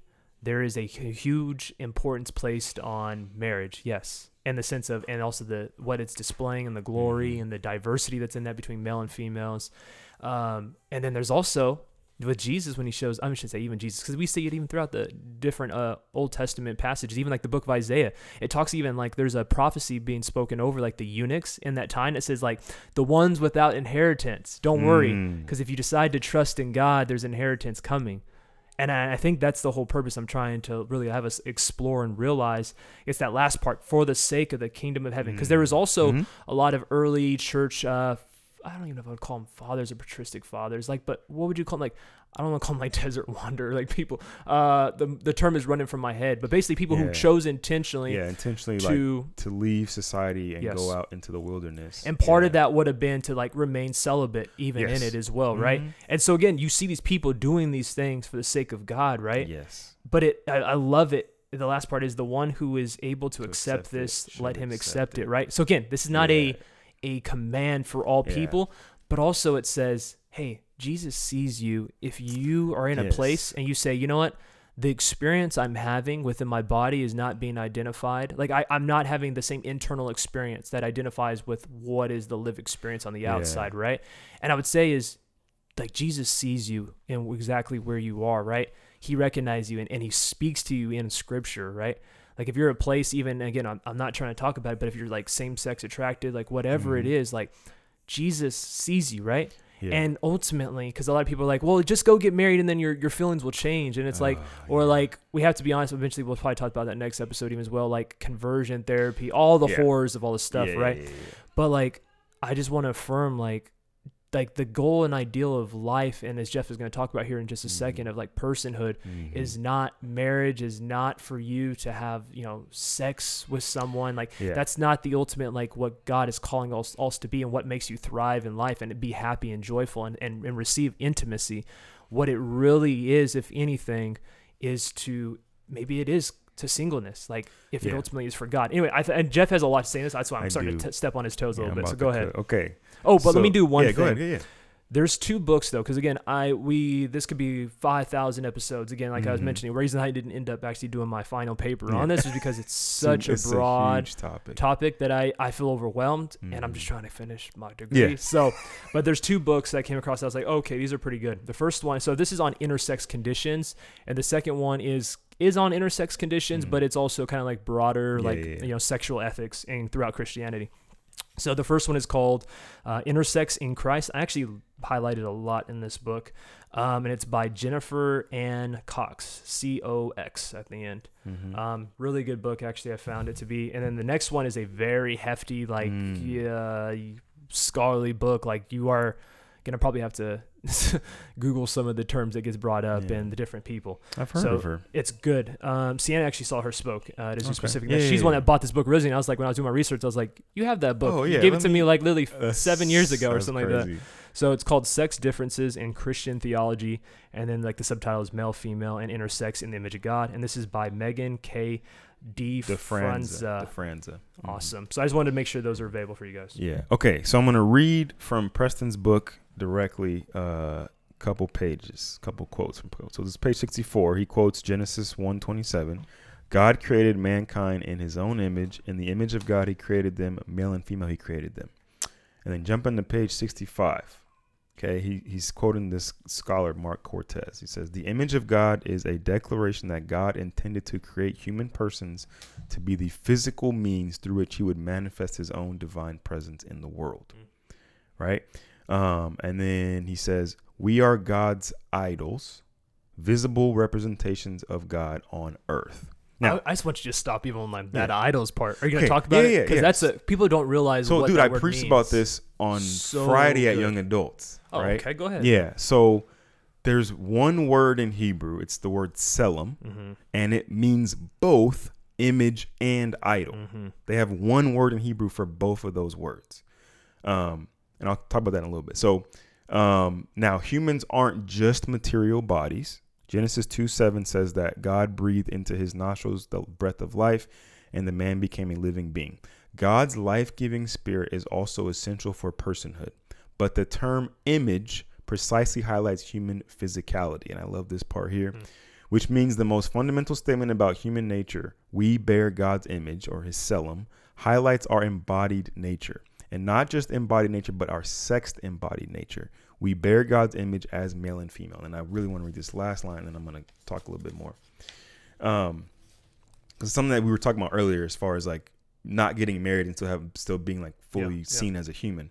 there is a huge importance placed on marriage. Yes. In the sense of, and also the what it's displaying and the glory Mhm. and the diversity that's in that between male and females. Um, and then there's also with Jesus when he shows, I should say even Jesus, because we see it even throughout the different uh, Old Testament passages, even like the book of Isaiah. It talks even like there's a prophecy being spoken over like the eunuchs in that time. It says like the ones without inheritance, don't worry, Mm. because if you decide to trust in God, there's inheritance coming. And I I think that's the whole purpose I'm trying to really have us explore and realize. It's that last part for the sake of the kingdom of heaven. Because there was also Mhm. a lot of early church. Uh, I don't even know if I would call them fathers or patristic fathers. Like, but what would you call them? Like, I don't want to call them like desert wanderer. Like people. Uh, the the term is running from my head. But basically, people Yeah. who chose intentionally yeah, intentionally like to. to leave society and Yes. go out into the wilderness. and part Yeah. of that would have been to like remain celibate even Yes. in it as well, right? Mhm. And so again, you see these people doing these things for the sake of God, right? Yes. But it, I, I love it. The last part is the one who is able to, To accept, accept this, let him accept accept it, it. right? So again, this is not Yeah. a a command for all people, but also it says, hey, Jesus sees you. If you are in a place and you say, you know what, the experience I'm having within my body is not being identified. Like I, I'm not having the same internal experience that identifies with what is the live experience on the Yeah. outside, right? And I would say is like Jesus sees you in exactly where you are, right? He recognizes you and, and he speaks to you in scripture, right? Like if you're a place, even again, I'm, I'm not trying to talk about it, but if you're like same sex attracted, like whatever it Mhm. is, like Jesus sees you, right? Yeah. And ultimately, because a lot of people are like, well, just go get married and then your, your feelings will change. And it's like, Ah, or yeah. like, we have to be honest, eventually we'll probably talk about that next episode even as well, like conversion therapy, all the Yeah. horrors of all this stuff, right? But like, I just want to affirm like, like the goal and ideal of life, and as Jeff is going to talk about here in just a second, Mhm. of like personhood. Mhm. is not marriage is not for you to have you know sex with someone like Yeah. that's not the ultimate like what god is calling us, us to be and what makes you thrive in life and be happy and joyful and, and, and receive intimacy what it really is if anything is to maybe it is to singleness like if it ultimately is for god anyway I th- and jeff has a lot to say on this that's why i'm I starting do. to t- step on his toes a little I'm bit so go ahead Okay. oh but let me do one yeah, thing Go ahead. Yeah, yeah. there's two books though, because again, I we this could be five thousand episodes. Again, like I was Mhm. mentioning, the reason I didn't end up actually doing my final paper Yeah. on this is because it's such it's a broad huge topic. topic that I I feel overwhelmed, and I'm just Mhm. trying to finish my degree. Yeah. So, but there's two books that I came across. I was like, okay, these are pretty good. The first one, so this is on intersex conditions, and the second one is is on intersex conditions, Mhm. but it's also kind of like broader, Yeah, like yeah, yeah. you know, sexual ethics and throughout Christianity. So the first one is called uh, Intersex in Christ. I actually highlighted a lot in this book, um, and it's by Jennifer Anne Cox, C O X at the end. Mhm. Um, really good book, actually. I found it to be. And then the next one is a very hefty, like Mm. yeah, scholarly book. Like you are gonna probably have to Google some of the terms that gets brought up Yeah. and the different people. I've heard so- of her. It's good. Um, Sienna actually saw her spoke uh, at a Okay. specific. Yeah, She's yeah, the one that bought this book originally. And I was like, when I was doing my research, I was like, you have that book. Oh, You yeah, gave it to me me- like literally Uh, seven years ago or something like that. So it's called Sex Differences in Christian Theology, and then like the subtitle is Male, Female, and Intersex in the Image of God, and this is by Megan K. D. DeFranza. Franza. DeFranza. Mhm. Awesome. So I just wanted to make sure those are available for you guys. Yeah. Okay. So I'm gonna read from Preston's book directly. A couple pages, couple quotes from. So this is page 64. He quotes Genesis 1:27. God created mankind in His own image. In the image of God, He created them, male and female. He created them. And then jump into page 65. Okay, he, he's quoting this scholar, Marc Cortez. He says, The image of God is a declaration that God intended to create human persons to be the physical means through which he would manifest his own divine presence in the world. Mm. Right? Um, and then he says, We are God's idols, visible representations of God on earth. Now, I, I just want you to stop even on like that Yeah. idols part. Are you gonna Okay, talk about yeah, it? yeah, Because yeah. that's a people don't realize. so what dude, I preached means. about this on So Friday at. Young Adults. Oh, right? okay, go ahead. Yeah. So there's one word in Hebrew. It's the word selim, Mm-hmm. and it means both image and idol. Mm-hmm. They have one word in Hebrew for both of those words. Um, and I'll talk about that in a little bit. So um, now humans aren't just material bodies. Genesis 2 7 says that God breathed into his nostrils the breath of life, and the man became a living being. God's life giving spirit is also essential for personhood. But the term image precisely highlights human physicality. And I love this part here, Mm. which means the most fundamental statement about human nature, we bear God's image or his selim, highlights our embodied nature. And not just embodied nature, but our sexed embodied nature. We bear God's image as male and female. And I really want to read this last line, and I'm going to talk a little bit more. Um, 'cause something that we were talking about earlier, as far as like not getting married and still have still being like fully yeah. seen as a human.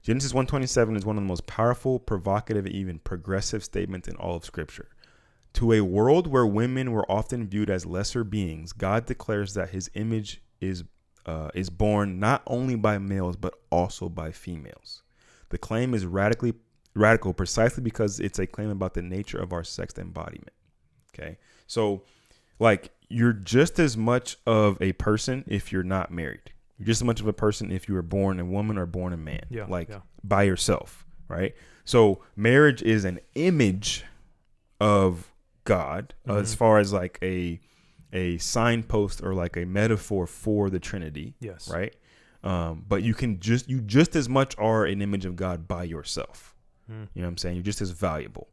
Genesis 127 is one of the most powerful, provocative, and even progressive statements in all of Scripture. To a world where women were often viewed as lesser beings, God declares that His image is uh, is born not only by males but also by females. The claim is radically radical precisely because it's a claim about the nature of our sex embodiment. Okay, so like you're just as much of a person if you're not married. You're just as much of a person if you were born a woman or born a man. Yeah, like yeah. by yourself, right? So marriage is an image of God uh, as far as like a a signpost or like a metaphor for the Trinity, Yes. right? Um, but you can just you just as much are an image of God by yourself. Mm. You know what I'm saying? You're just as valuable.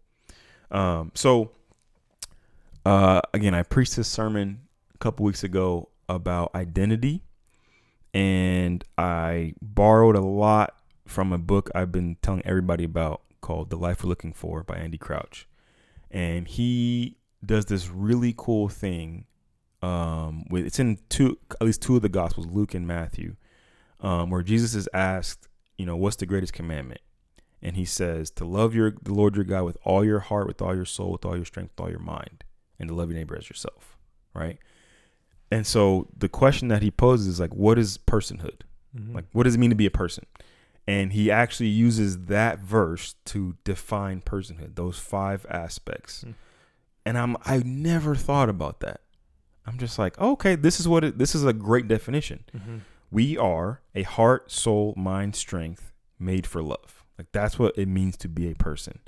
Um, so uh, again, I preached this sermon a couple weeks ago about identity, and I borrowed a lot from a book I've been telling everybody about called "The Life We're Looking For" by Andy Crouch, and he does this really cool thing. Um, with it's in two, at least two of the Gospels, Luke and Matthew, um, where Jesus is asked, you know, what's the greatest commandment? And he says to love your the Lord your God with all your heart, with all your soul, with all your strength, with all your mind, and to love your neighbor as yourself, right? And so the question that he poses is like, what is personhood? Mhm. Like, what does it mean to be a person? And he actually uses that verse to define personhood, those five aspects. Hmm. And I'm I never thought about that. I'm just like, okay, this is what it, this is a great definition. Mhm. We are a heart, soul, mind, strength made for love. Like that's what it means to be a person.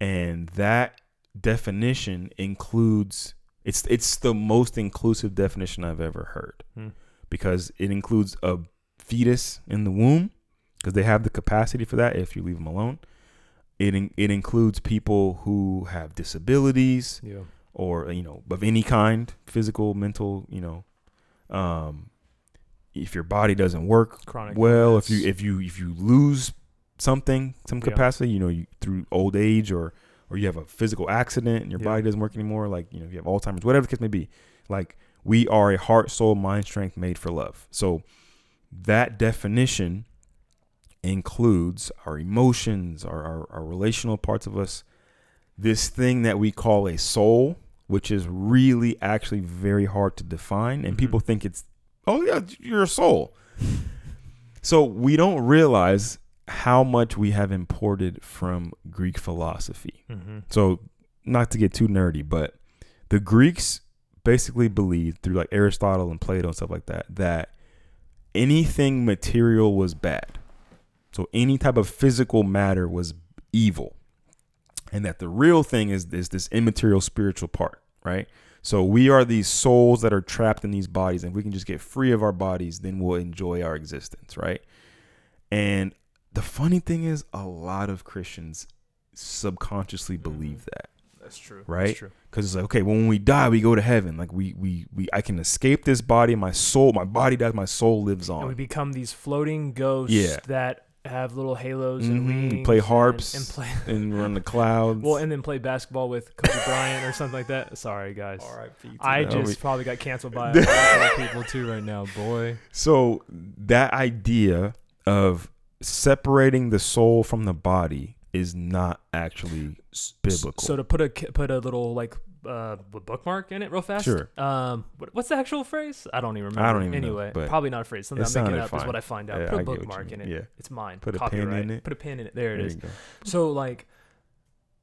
And that definition includes it's it's the most inclusive definition I've ever heard. Hmm. Because it includes a fetus in the womb because they have the capacity for that if you leave them alone. It in, it includes people who have disabilities Yeah. Or you know of any kind physical mental you know um if your body doesn't work Chronic. well if you if you if you lose something some Yeah. capacity you know you through old age or or you have a physical accident and your Yeah. body doesn't work anymore like you know if you have alzheimer's whatever the case may be like we are a heart soul mind strength made for love so that definition includes our emotions our, our, our relational parts of us this thing that we call a soul which is really actually very hard to define and people think it's oh yeah you're a soul. So we don't realize how much we have imported from greek philosophy. Mhm. so not to get too nerdy but the greeks basically believed through like aristotle and plato and stuff like that that anything material was bad. So any type of physical matter was evil and that the real thing is is this immaterial spiritual part, right? So we are these souls that are trapped in these bodies, and if we can just get free of our bodies, then we'll enjoy our existence, right? And the funny thing is, a lot of Christians subconsciously mm-hmm. believe that That's true. Right? That's true. because it's like, okay, well, when we die, we go to heaven. Like we we we, I can escape this body. My soul, my body dies. My soul lives on. And we become these floating ghosts Yeah. that have little halos and Mhm. wings. Play harps. and, play. And we're in the clouds. Well, and then play basketball with Kobe Bryant or something like that. Sorry, guys. I just probably got canceled by a lot of people too right now, boy. So that idea of separating the soul from the body is not actually biblical. So to put a put a little like uh, a bookmark in it real fast. Sure. Um, what, what's the actual phrase? I don't even remember. I don't even know, Anyway, but probably not a phrase. Something I'm making up is what I find out. Yeah, Put a get what you bookmark in it. Yeah. It's mine. Put a pin in it. Put a pin in it. There it There is. So like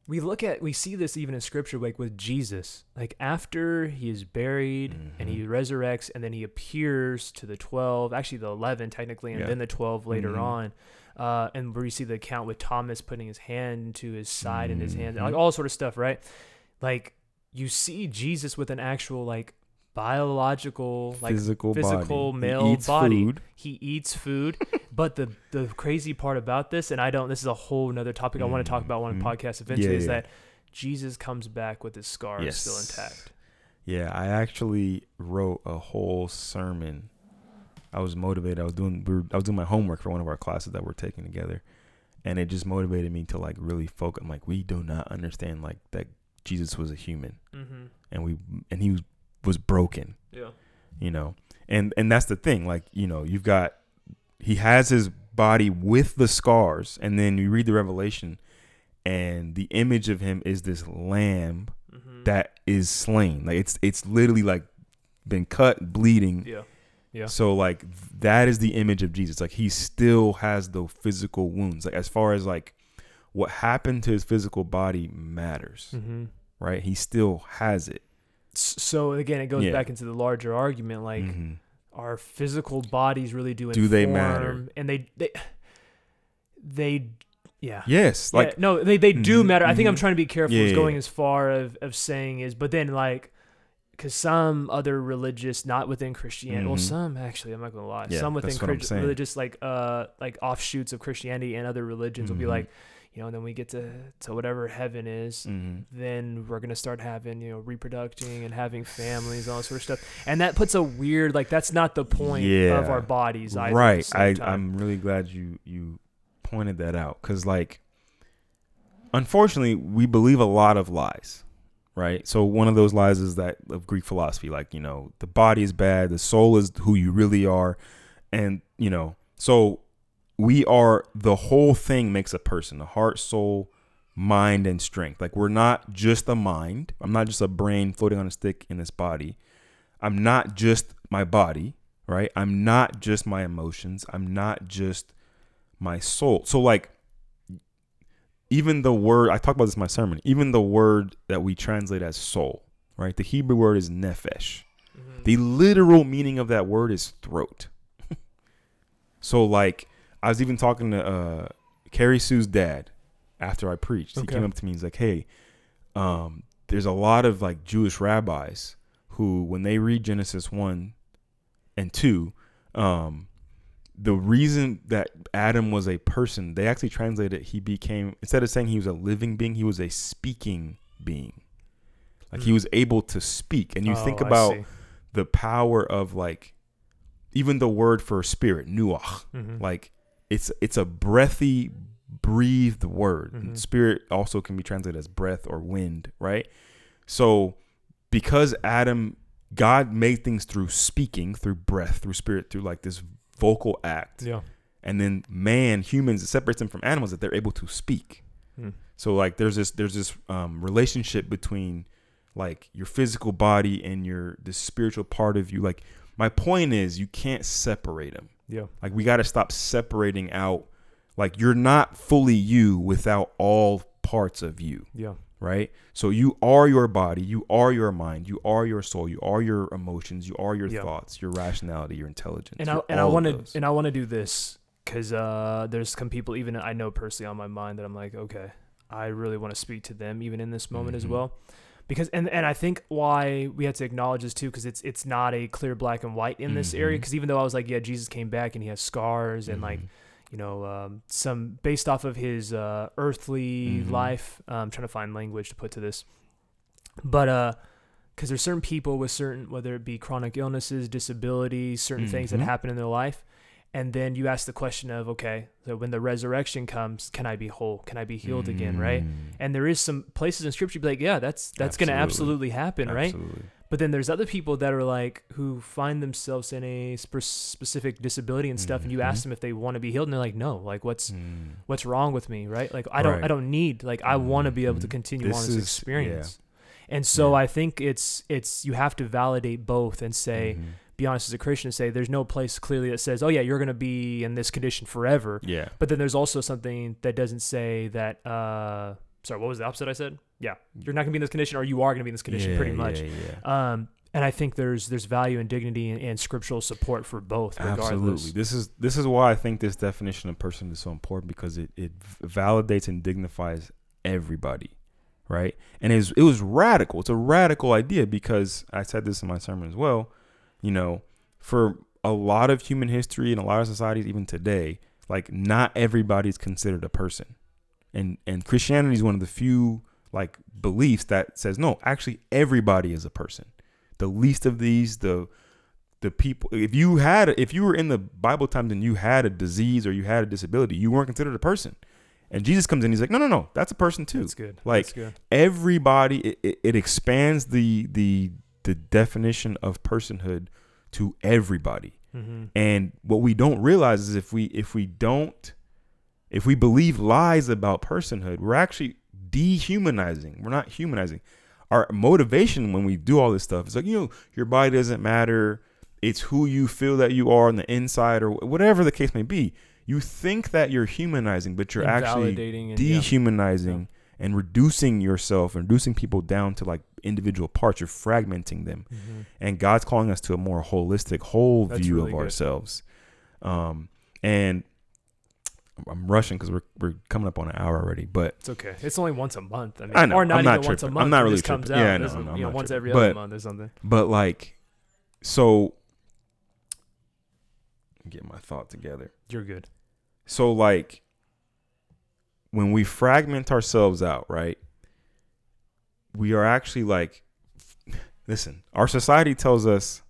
we look at we see this even in scripture like with Jesus. Like after he is buried and he Mm-hmm. resurrects and then he appears to the 12, actually the 11 technically and Yeah. then the 12 later Mhm. on. Uh, and where you see the account with Thomas putting his hand to his side and his hand, Mhm. like all sort of stuff, right? Like you see Jesus with an actual like biological, like physical, physical body. male he eats body. Food. he eats food but the the crazy part about this and i don't this is a whole nother topic i want to talk about on a Mhm. podcast eventually Yeah, is yeah. that jesus comes back with his scars still intact Yeah, I actually wrote a whole sermon. I was motivated. I was doing we were, I was doing my homework for one of our classes that we're taking together, and it just motivated me to like really focus. I'm like, we do not understand like that Jesus was a human, mm-hmm. and we and he was, was broken, yeah you know, and and that's the thing. Like you know, you've got he has his body with the scars, and then you read the Revelation, and the image of him is this lamb mm-hmm. that is slain. Like it's it's literally like been cut, bleeding. yeah yeah So like that is the image of Jesus. Like he still has the physical wounds. Like as far as like what happened to his physical body matters, mm-hmm. right? He still has it. so again it goes Yeah. back into the larger argument like Mhm. our physical bodies really do Do they matter? and they they they yeah Yes, like yeah, no, they, they do Mhm, matter. I think I'm mhm. trying to be careful Yeah, going as far of, of saying is, but then like, because some other religious, not within Christianity, well, Mhm. some actually, I'm not gonna lie, Yeah, some within that's what I'm Chri- saying. religious like uh like offshoots of Christianity and other religions will be Mhm. like, you know, and then we get to to whatever heaven is. mhm. Then we're gonna start having you know reproducing and having families and all that sort of stuff, and that puts a weird like that's not the point of our bodies. Either, right. I time. I'm really glad you you pointed that out because like unfortunately we believe a lot of lies right so one of those lies is that of greek philosophy like you know the body is bad the soul is who you really are and you know so we are the whole thing makes a person the heart soul mind and strength like we're not just a mind i'm not just a brain floating on a stick in this body i'm not just my body right i'm not just my emotions i'm not just my soul so like even the word I talk about this in my sermon, even the word that we translate as soul, right? The Hebrew word is nephesh. Mhm. The literal meaning of that word is throat. so like I was even talking to uh Carrie Sue's dad after I preached. He came up to me, he's like, Hey, um, there's a lot of like Jewish rabbis who when they read Genesis one and two, um, the reason that Adam was a person, they actually translated he became instead of saying he was a living being, he was a speaking being. Like he Mm. was able to speak. And you think Oh, I about the power of like even the word for spirit, ruach. Mhm. Like it's it's a breathy, breathed word. Mhm. Spirit also can be translated as breath or wind, right? So because Adam God made things through speaking, through breath, through spirit, through like this vocal act. yeah. And then man, humans, it separates them from animals that they're able to speak. Mm. So like there's this there's this um, relationship between like your physical body and your the spiritual part of you. Like my point is you can't separate them. Yeah. Like we got to stop separating out. Like you're not fully you without all parts of you, Yeah. right? So you are your body, you are your mind, you are your soul, you are your emotions, you are your Yeah. thoughts, your rationality, your intelligence. and I and I want to and I want to do this because uh, there's some people even I know personally on my mind that I'm like, okay, I really want to speak to them even in this moment as Mhm. well, because and and I think why we have to acknowledge this too because it's it's not a clear black and white in this area Mhm. because even though I was like, yeah, Jesus came back and he has scars and like Mhm. you know um, some based off of his uh, earthly Mhm. life. I'm trying to find language to put to this, but uh because there's certain people with certain whether it be chronic illnesses disabilities certain things that Mhm. happen in their life and then you ask the question of okay so when the resurrection comes can i be whole can i be healed again right Mm. and there is some places in scripture be like yeah that's that's gonna absolutely Absolutely. happen right but then there's other people that are like who find themselves in a spe- specific disability and stuff and you ask Mhm. them if they want to be healed and they're like no like what's Mm. what's wrong with me right like i don't i don't need like i want to be able to Mhm. continue This on this is- experience And so Yeah. I think it's it's you have to validate both and say, Mhm. Be honest as a Christian, and say there's no place clearly that says, oh yeah, you're gonna be in this condition forever. yeah, But then there's also something that doesn't say that. Uh, sorry, what was the opposite I said? Yeah, you're not gonna be in this condition, or you are gonna be in this condition, Yeah, pretty much. Yeah, yeah. Um, and I think there's there's value and dignity and, and scriptural support for both, regardless. Absolutely. This is this is why I think this definition of person is so important because it, it validates and dignifies everybody. Right. And it was, it was radical. It's a radical idea because I said this in my sermon as well. You know, for a lot of human history and a lot of societies, even today, like not everybody's considered a person. And and Christianity is one of the few like beliefs that says no, actually everybody is a person. The least of these, the the people if you had if you were in the bible times and you had a disease or you had a disability you weren't considered a person and jesus comes in he's like no no no that's a person too That's good. Like, That's good. everybody it, it, it expands the the the definition of personhood to everybody. Mm-hmm. and what we don't realize is if we if we don't if we believe lies about personhood we're actually dehumanizing. We're not humanizing. Our motivation when we do all this stuff is like you know your body doesn't matter. It's who you feel that you are on the inside or whatever the case may be. You think that you're humanizing but you're actually dehumanizing yeah. And reducing yourself and reducing people down to like individual parts you're fragmenting them Mhm. and God's calling us to a more holistic, whole That's view really of good. ourselves. Um, and I'm rushing because we're we're coming up on an hour already, but It's okay. It's only once a month. I mean, I know. or not I'm not even once a month. I'm not really this comes tripping. out. Yeah, no, no, I'm you know, once tripping. every other But- month or something. but like, so get my thought together. You're good. So like, when we fragment ourselves out, right? We are actually like, listen. Our society tells us,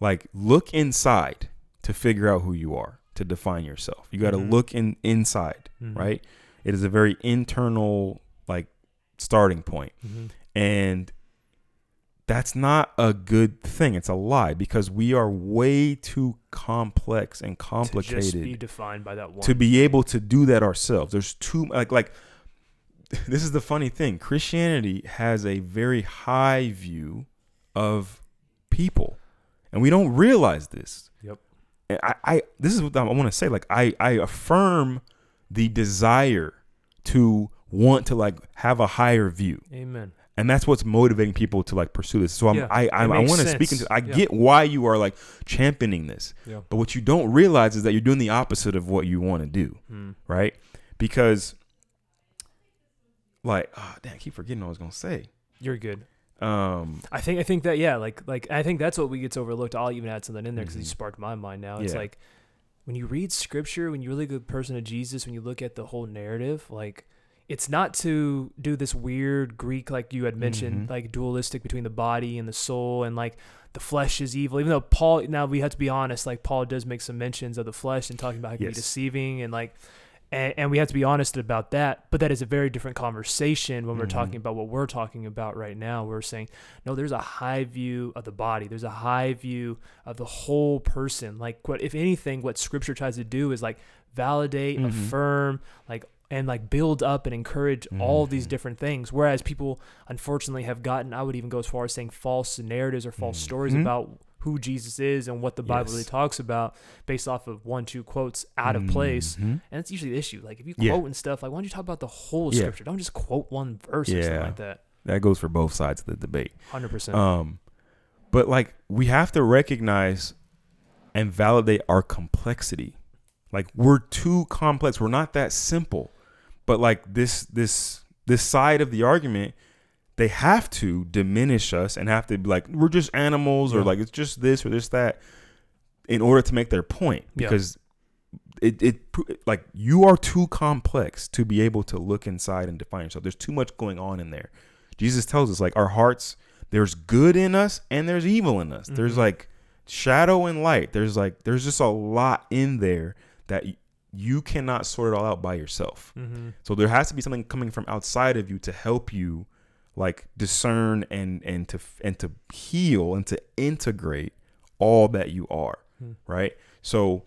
like, look inside to figure out who you are, to define yourself. You got to Mhm. look in inside, Mhm. right? It is a very internal like starting point. Mhm. And that's not a good thing. It's a lie because we are way too complex and complicated To be defined by that one. to be able to do that ourselves. There's too like like this is the funny thing. Christianity has a very high view of people. And we don't realize this. Yep. And I, I this is what I want to say. Like I, I affirm the desire to want to like have a higher view. Amen. And that's what's motivating people to like pursue this. So I'm, Yeah, I, I, I want to speak into. I Yeah. get why you are like championing this, Yeah. but what you don't realize is that you're doing the opposite of what you want to do Mm. right? Because, like, oh, damn, I keep forgetting what I was gonna say. You're good. Um, I think I think that yeah, like like I think that's what we gets overlooked. I'll even add something in there because you Mhm. sparked my mind now. It's like when you read scripture, when you really good person of Jesus, when you look at the whole narrative, like it's not to do this weird Greek like you had mentioned, Mhm. like dualistic between the body and the soul, and like the flesh is evil. Even though Paul, now we have to be honest, like Paul does make some mentions of the flesh and talking about how it can Yes. be deceiving and like. And, and we have to be honest about that, but that is a very different conversation when we're Mhm. talking about what we're talking about right now. We're saying no, there's a high view of the body. There's a high view of the whole person. Like what if anything, what scripture tries to do is like validate, Mhm. affirm, like and like build up and encourage all these Mhm. different things. Whereas people unfortunately have gotten, I would even go as far as saying false narratives or false stories Mhm. about who Jesus is and what the Bible really talks about based off of one, two quotes out of place. mhm. And that's usually the issue. Like if you Yeah. quote and stuff, like why don't you talk about the whole Yeah. scripture? Don't just quote one verse or something like that. That goes for both sides of the debate. Hundred percent. Um, but like we have to recognize and validate our complexity. Like we're too complex. We're not that simple. But like this this this side of the argument, they have to diminish us and have to be like we're just animals or Yeah. like it's just this or this that in order to make their point Yeah. because it, it like you are too complex to be able to look inside and define yourself. There's too much going on in there. Jesus tells us like our hearts there's good in us and there's evil in us. There's Mhm. like shadow and light. There's like there's just a lot in there that you cannot sort it all out by yourself. mm-hmm. So there has to be something coming from outside of you to help you like discern and and to and to heal and to integrate all that you are, Hmm. right? So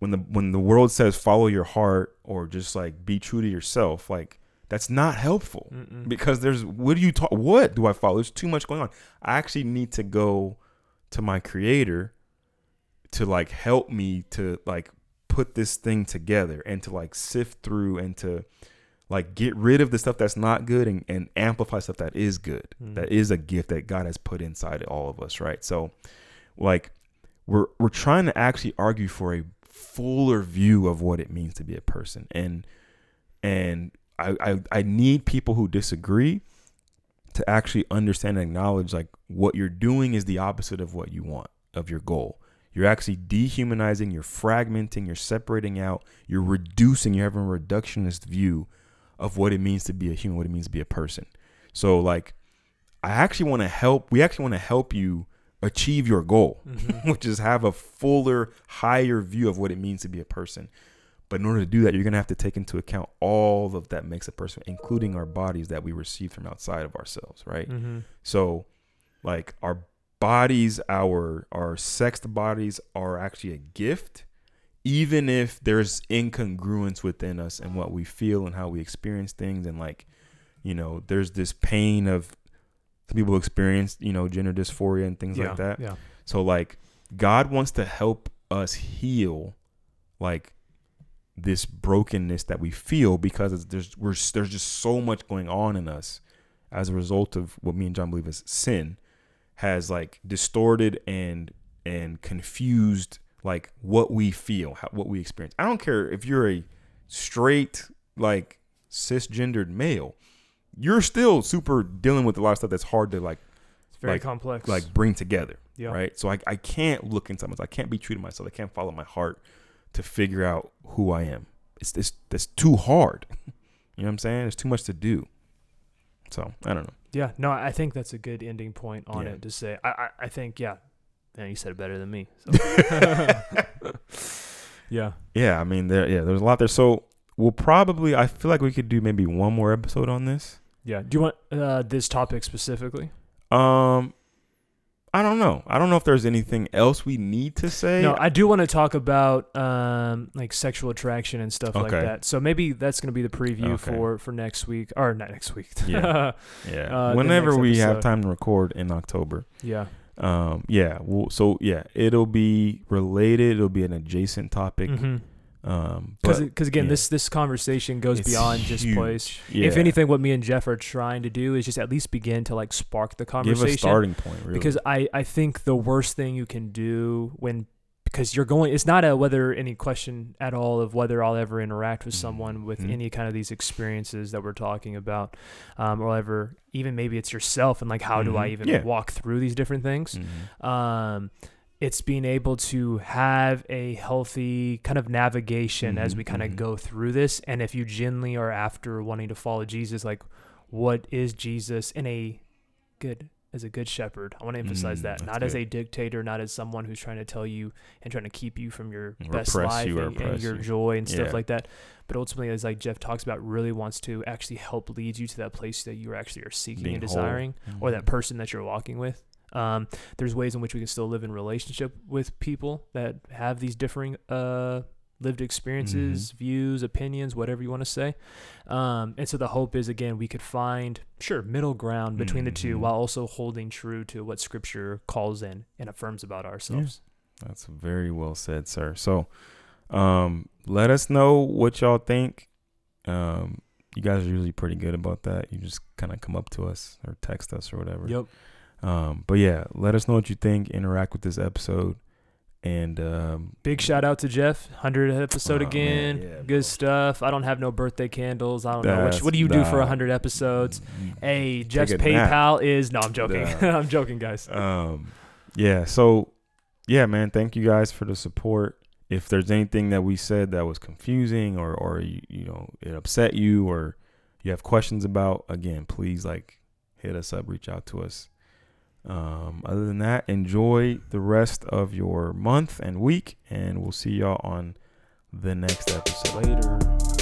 when the when the world says follow your heart or just like be true to yourself, like that's not helpful Mm-mm. because there's what do you talk what do I follow? There's too much going on. I actually need to go to my creator to like help me to like put this thing together and to like sift through and to like get rid of the stuff that's not good and, and amplify stuff that is good. Mm. That is a gift that God has put inside all of us, right? So like we're we're trying to actually argue for a fuller view of what it means to be a person. And and I, I I need people who disagree to actually understand and acknowledge like what you're doing is the opposite of what you want of your goal. You're actually dehumanizing, you're fragmenting, you're separating out, you're reducing, you're having a reductionist view of what it means to be a human, what it means to be a person. So like I actually want to help we actually want to help you achieve your goal, Mhm. which is have a fuller, higher view of what it means to be a person. But in order to do that, you're gonna have to take into account all of that makes a person, including our bodies that we receive from outside of ourselves, right? Mhm. So, like our bodies, our our sexed bodies are actually a gift, even if there's incongruence within us and what we feel and how we experience things, and like, you know, there's this pain of some people experience, you know, gender dysphoria and things yeah. like that. Yeah. So like God wants to help us heal like this brokenness that we feel because there's we're there's just so much going on in us as a result of what me and John believe is sin has like distorted and and confused like what we feel, how, what we experience. I don't care if you're a straight like cisgendered male, you're still super dealing with a lot of stuff that's hard to like It's very Like- complex. like bring together yeah. right? So I, I can't look inside myself. I can't be true to myself. I can't follow my heart to figure out who I am. It's it's that's too hard. You know what I'm saying? There's too much to do. So I don't know. Yeah, no, I think that's a good ending point on Yeah. it to say. I, I, I think, yeah, man, you said it better than me. So. yeah, Yeah, I mean there yeah, there's a lot there. So we'll probably I feel like we could do maybe one more episode on this. yeah. Do you want uh, this topic specifically? Um I don't know. I don't know if there's anything else we need to say. No, I do want to talk about um, like sexual attraction and stuff like Okay. that. So maybe that's going to be the preview Okay. for for next week or not next week. Yeah. yeah. uh, the Whenever next we have episode. time to record in October. yeah. Um yeah, well so yeah, it'll be related, it'll be an adjacent topic. Mm-hmm. Um, Because again, yeah. this this conversation goes it's beyond just huge. place. Yeah. If anything, what me and Jeff are trying to do is just at least begin to like spark the give conversation. a starting point, really. because I, I think the worst thing you can do when because you're going it's not a whether any question at all of whether I'll ever interact with someone with Mhm. any kind of these experiences that we're talking about um, or ever even maybe it's yourself and like how do I even Yeah. walk through these different things Mhm. um, it's being able to have a healthy kind of navigation as Mhm, we kind of mhm. go through this. And if you genuinely are after wanting to follow Jesus, like what is Jesus in a good as a good shepherd? I want to emphasize Mm, that, not as a dictator, not as someone who's trying to tell you and trying to keep you from your Or best life you and, and your you. joy and stuff Yeah. like that. But ultimately, as like Jeff talks about, really wants to actually help lead you to that place that you actually are seeking Being and desiring or that person that you're walking with. Um, there's ways in which we can still live in relationship with people that have these differing uh, lived experiences, Mm-hmm. views, opinions, whatever you want to say. Um, and so the hope is again we could find sure middle ground between the two Mhm. while also holding true to what Scripture calls in and affirms about ourselves. That's very well said, sir. So, um, let us know what y'all think. Um, you guys are usually pretty good about that. You just kind of come up to us or text us or whatever. Yep. Um, but yeah, let us know what you think. Interact with this episode, and um, Big shout out to Jeff, hundred episode Oh, man, again. yeah, bro. Good stuff. I don't have no birthday candles. I don't know. What, That's- what do you do for nah. hundred episodes? Hey, Jeff's a nap. PayPal is no. I'm joking. Nah. I'm joking, guys. um yeah so yeah man thank you guys for the support if there's anything that we said that was confusing or or you, you know it upset you or you have questions about again please like hit us up reach out to us um other than that enjoy the rest of your month and week and we'll see y'all on the next episode Later.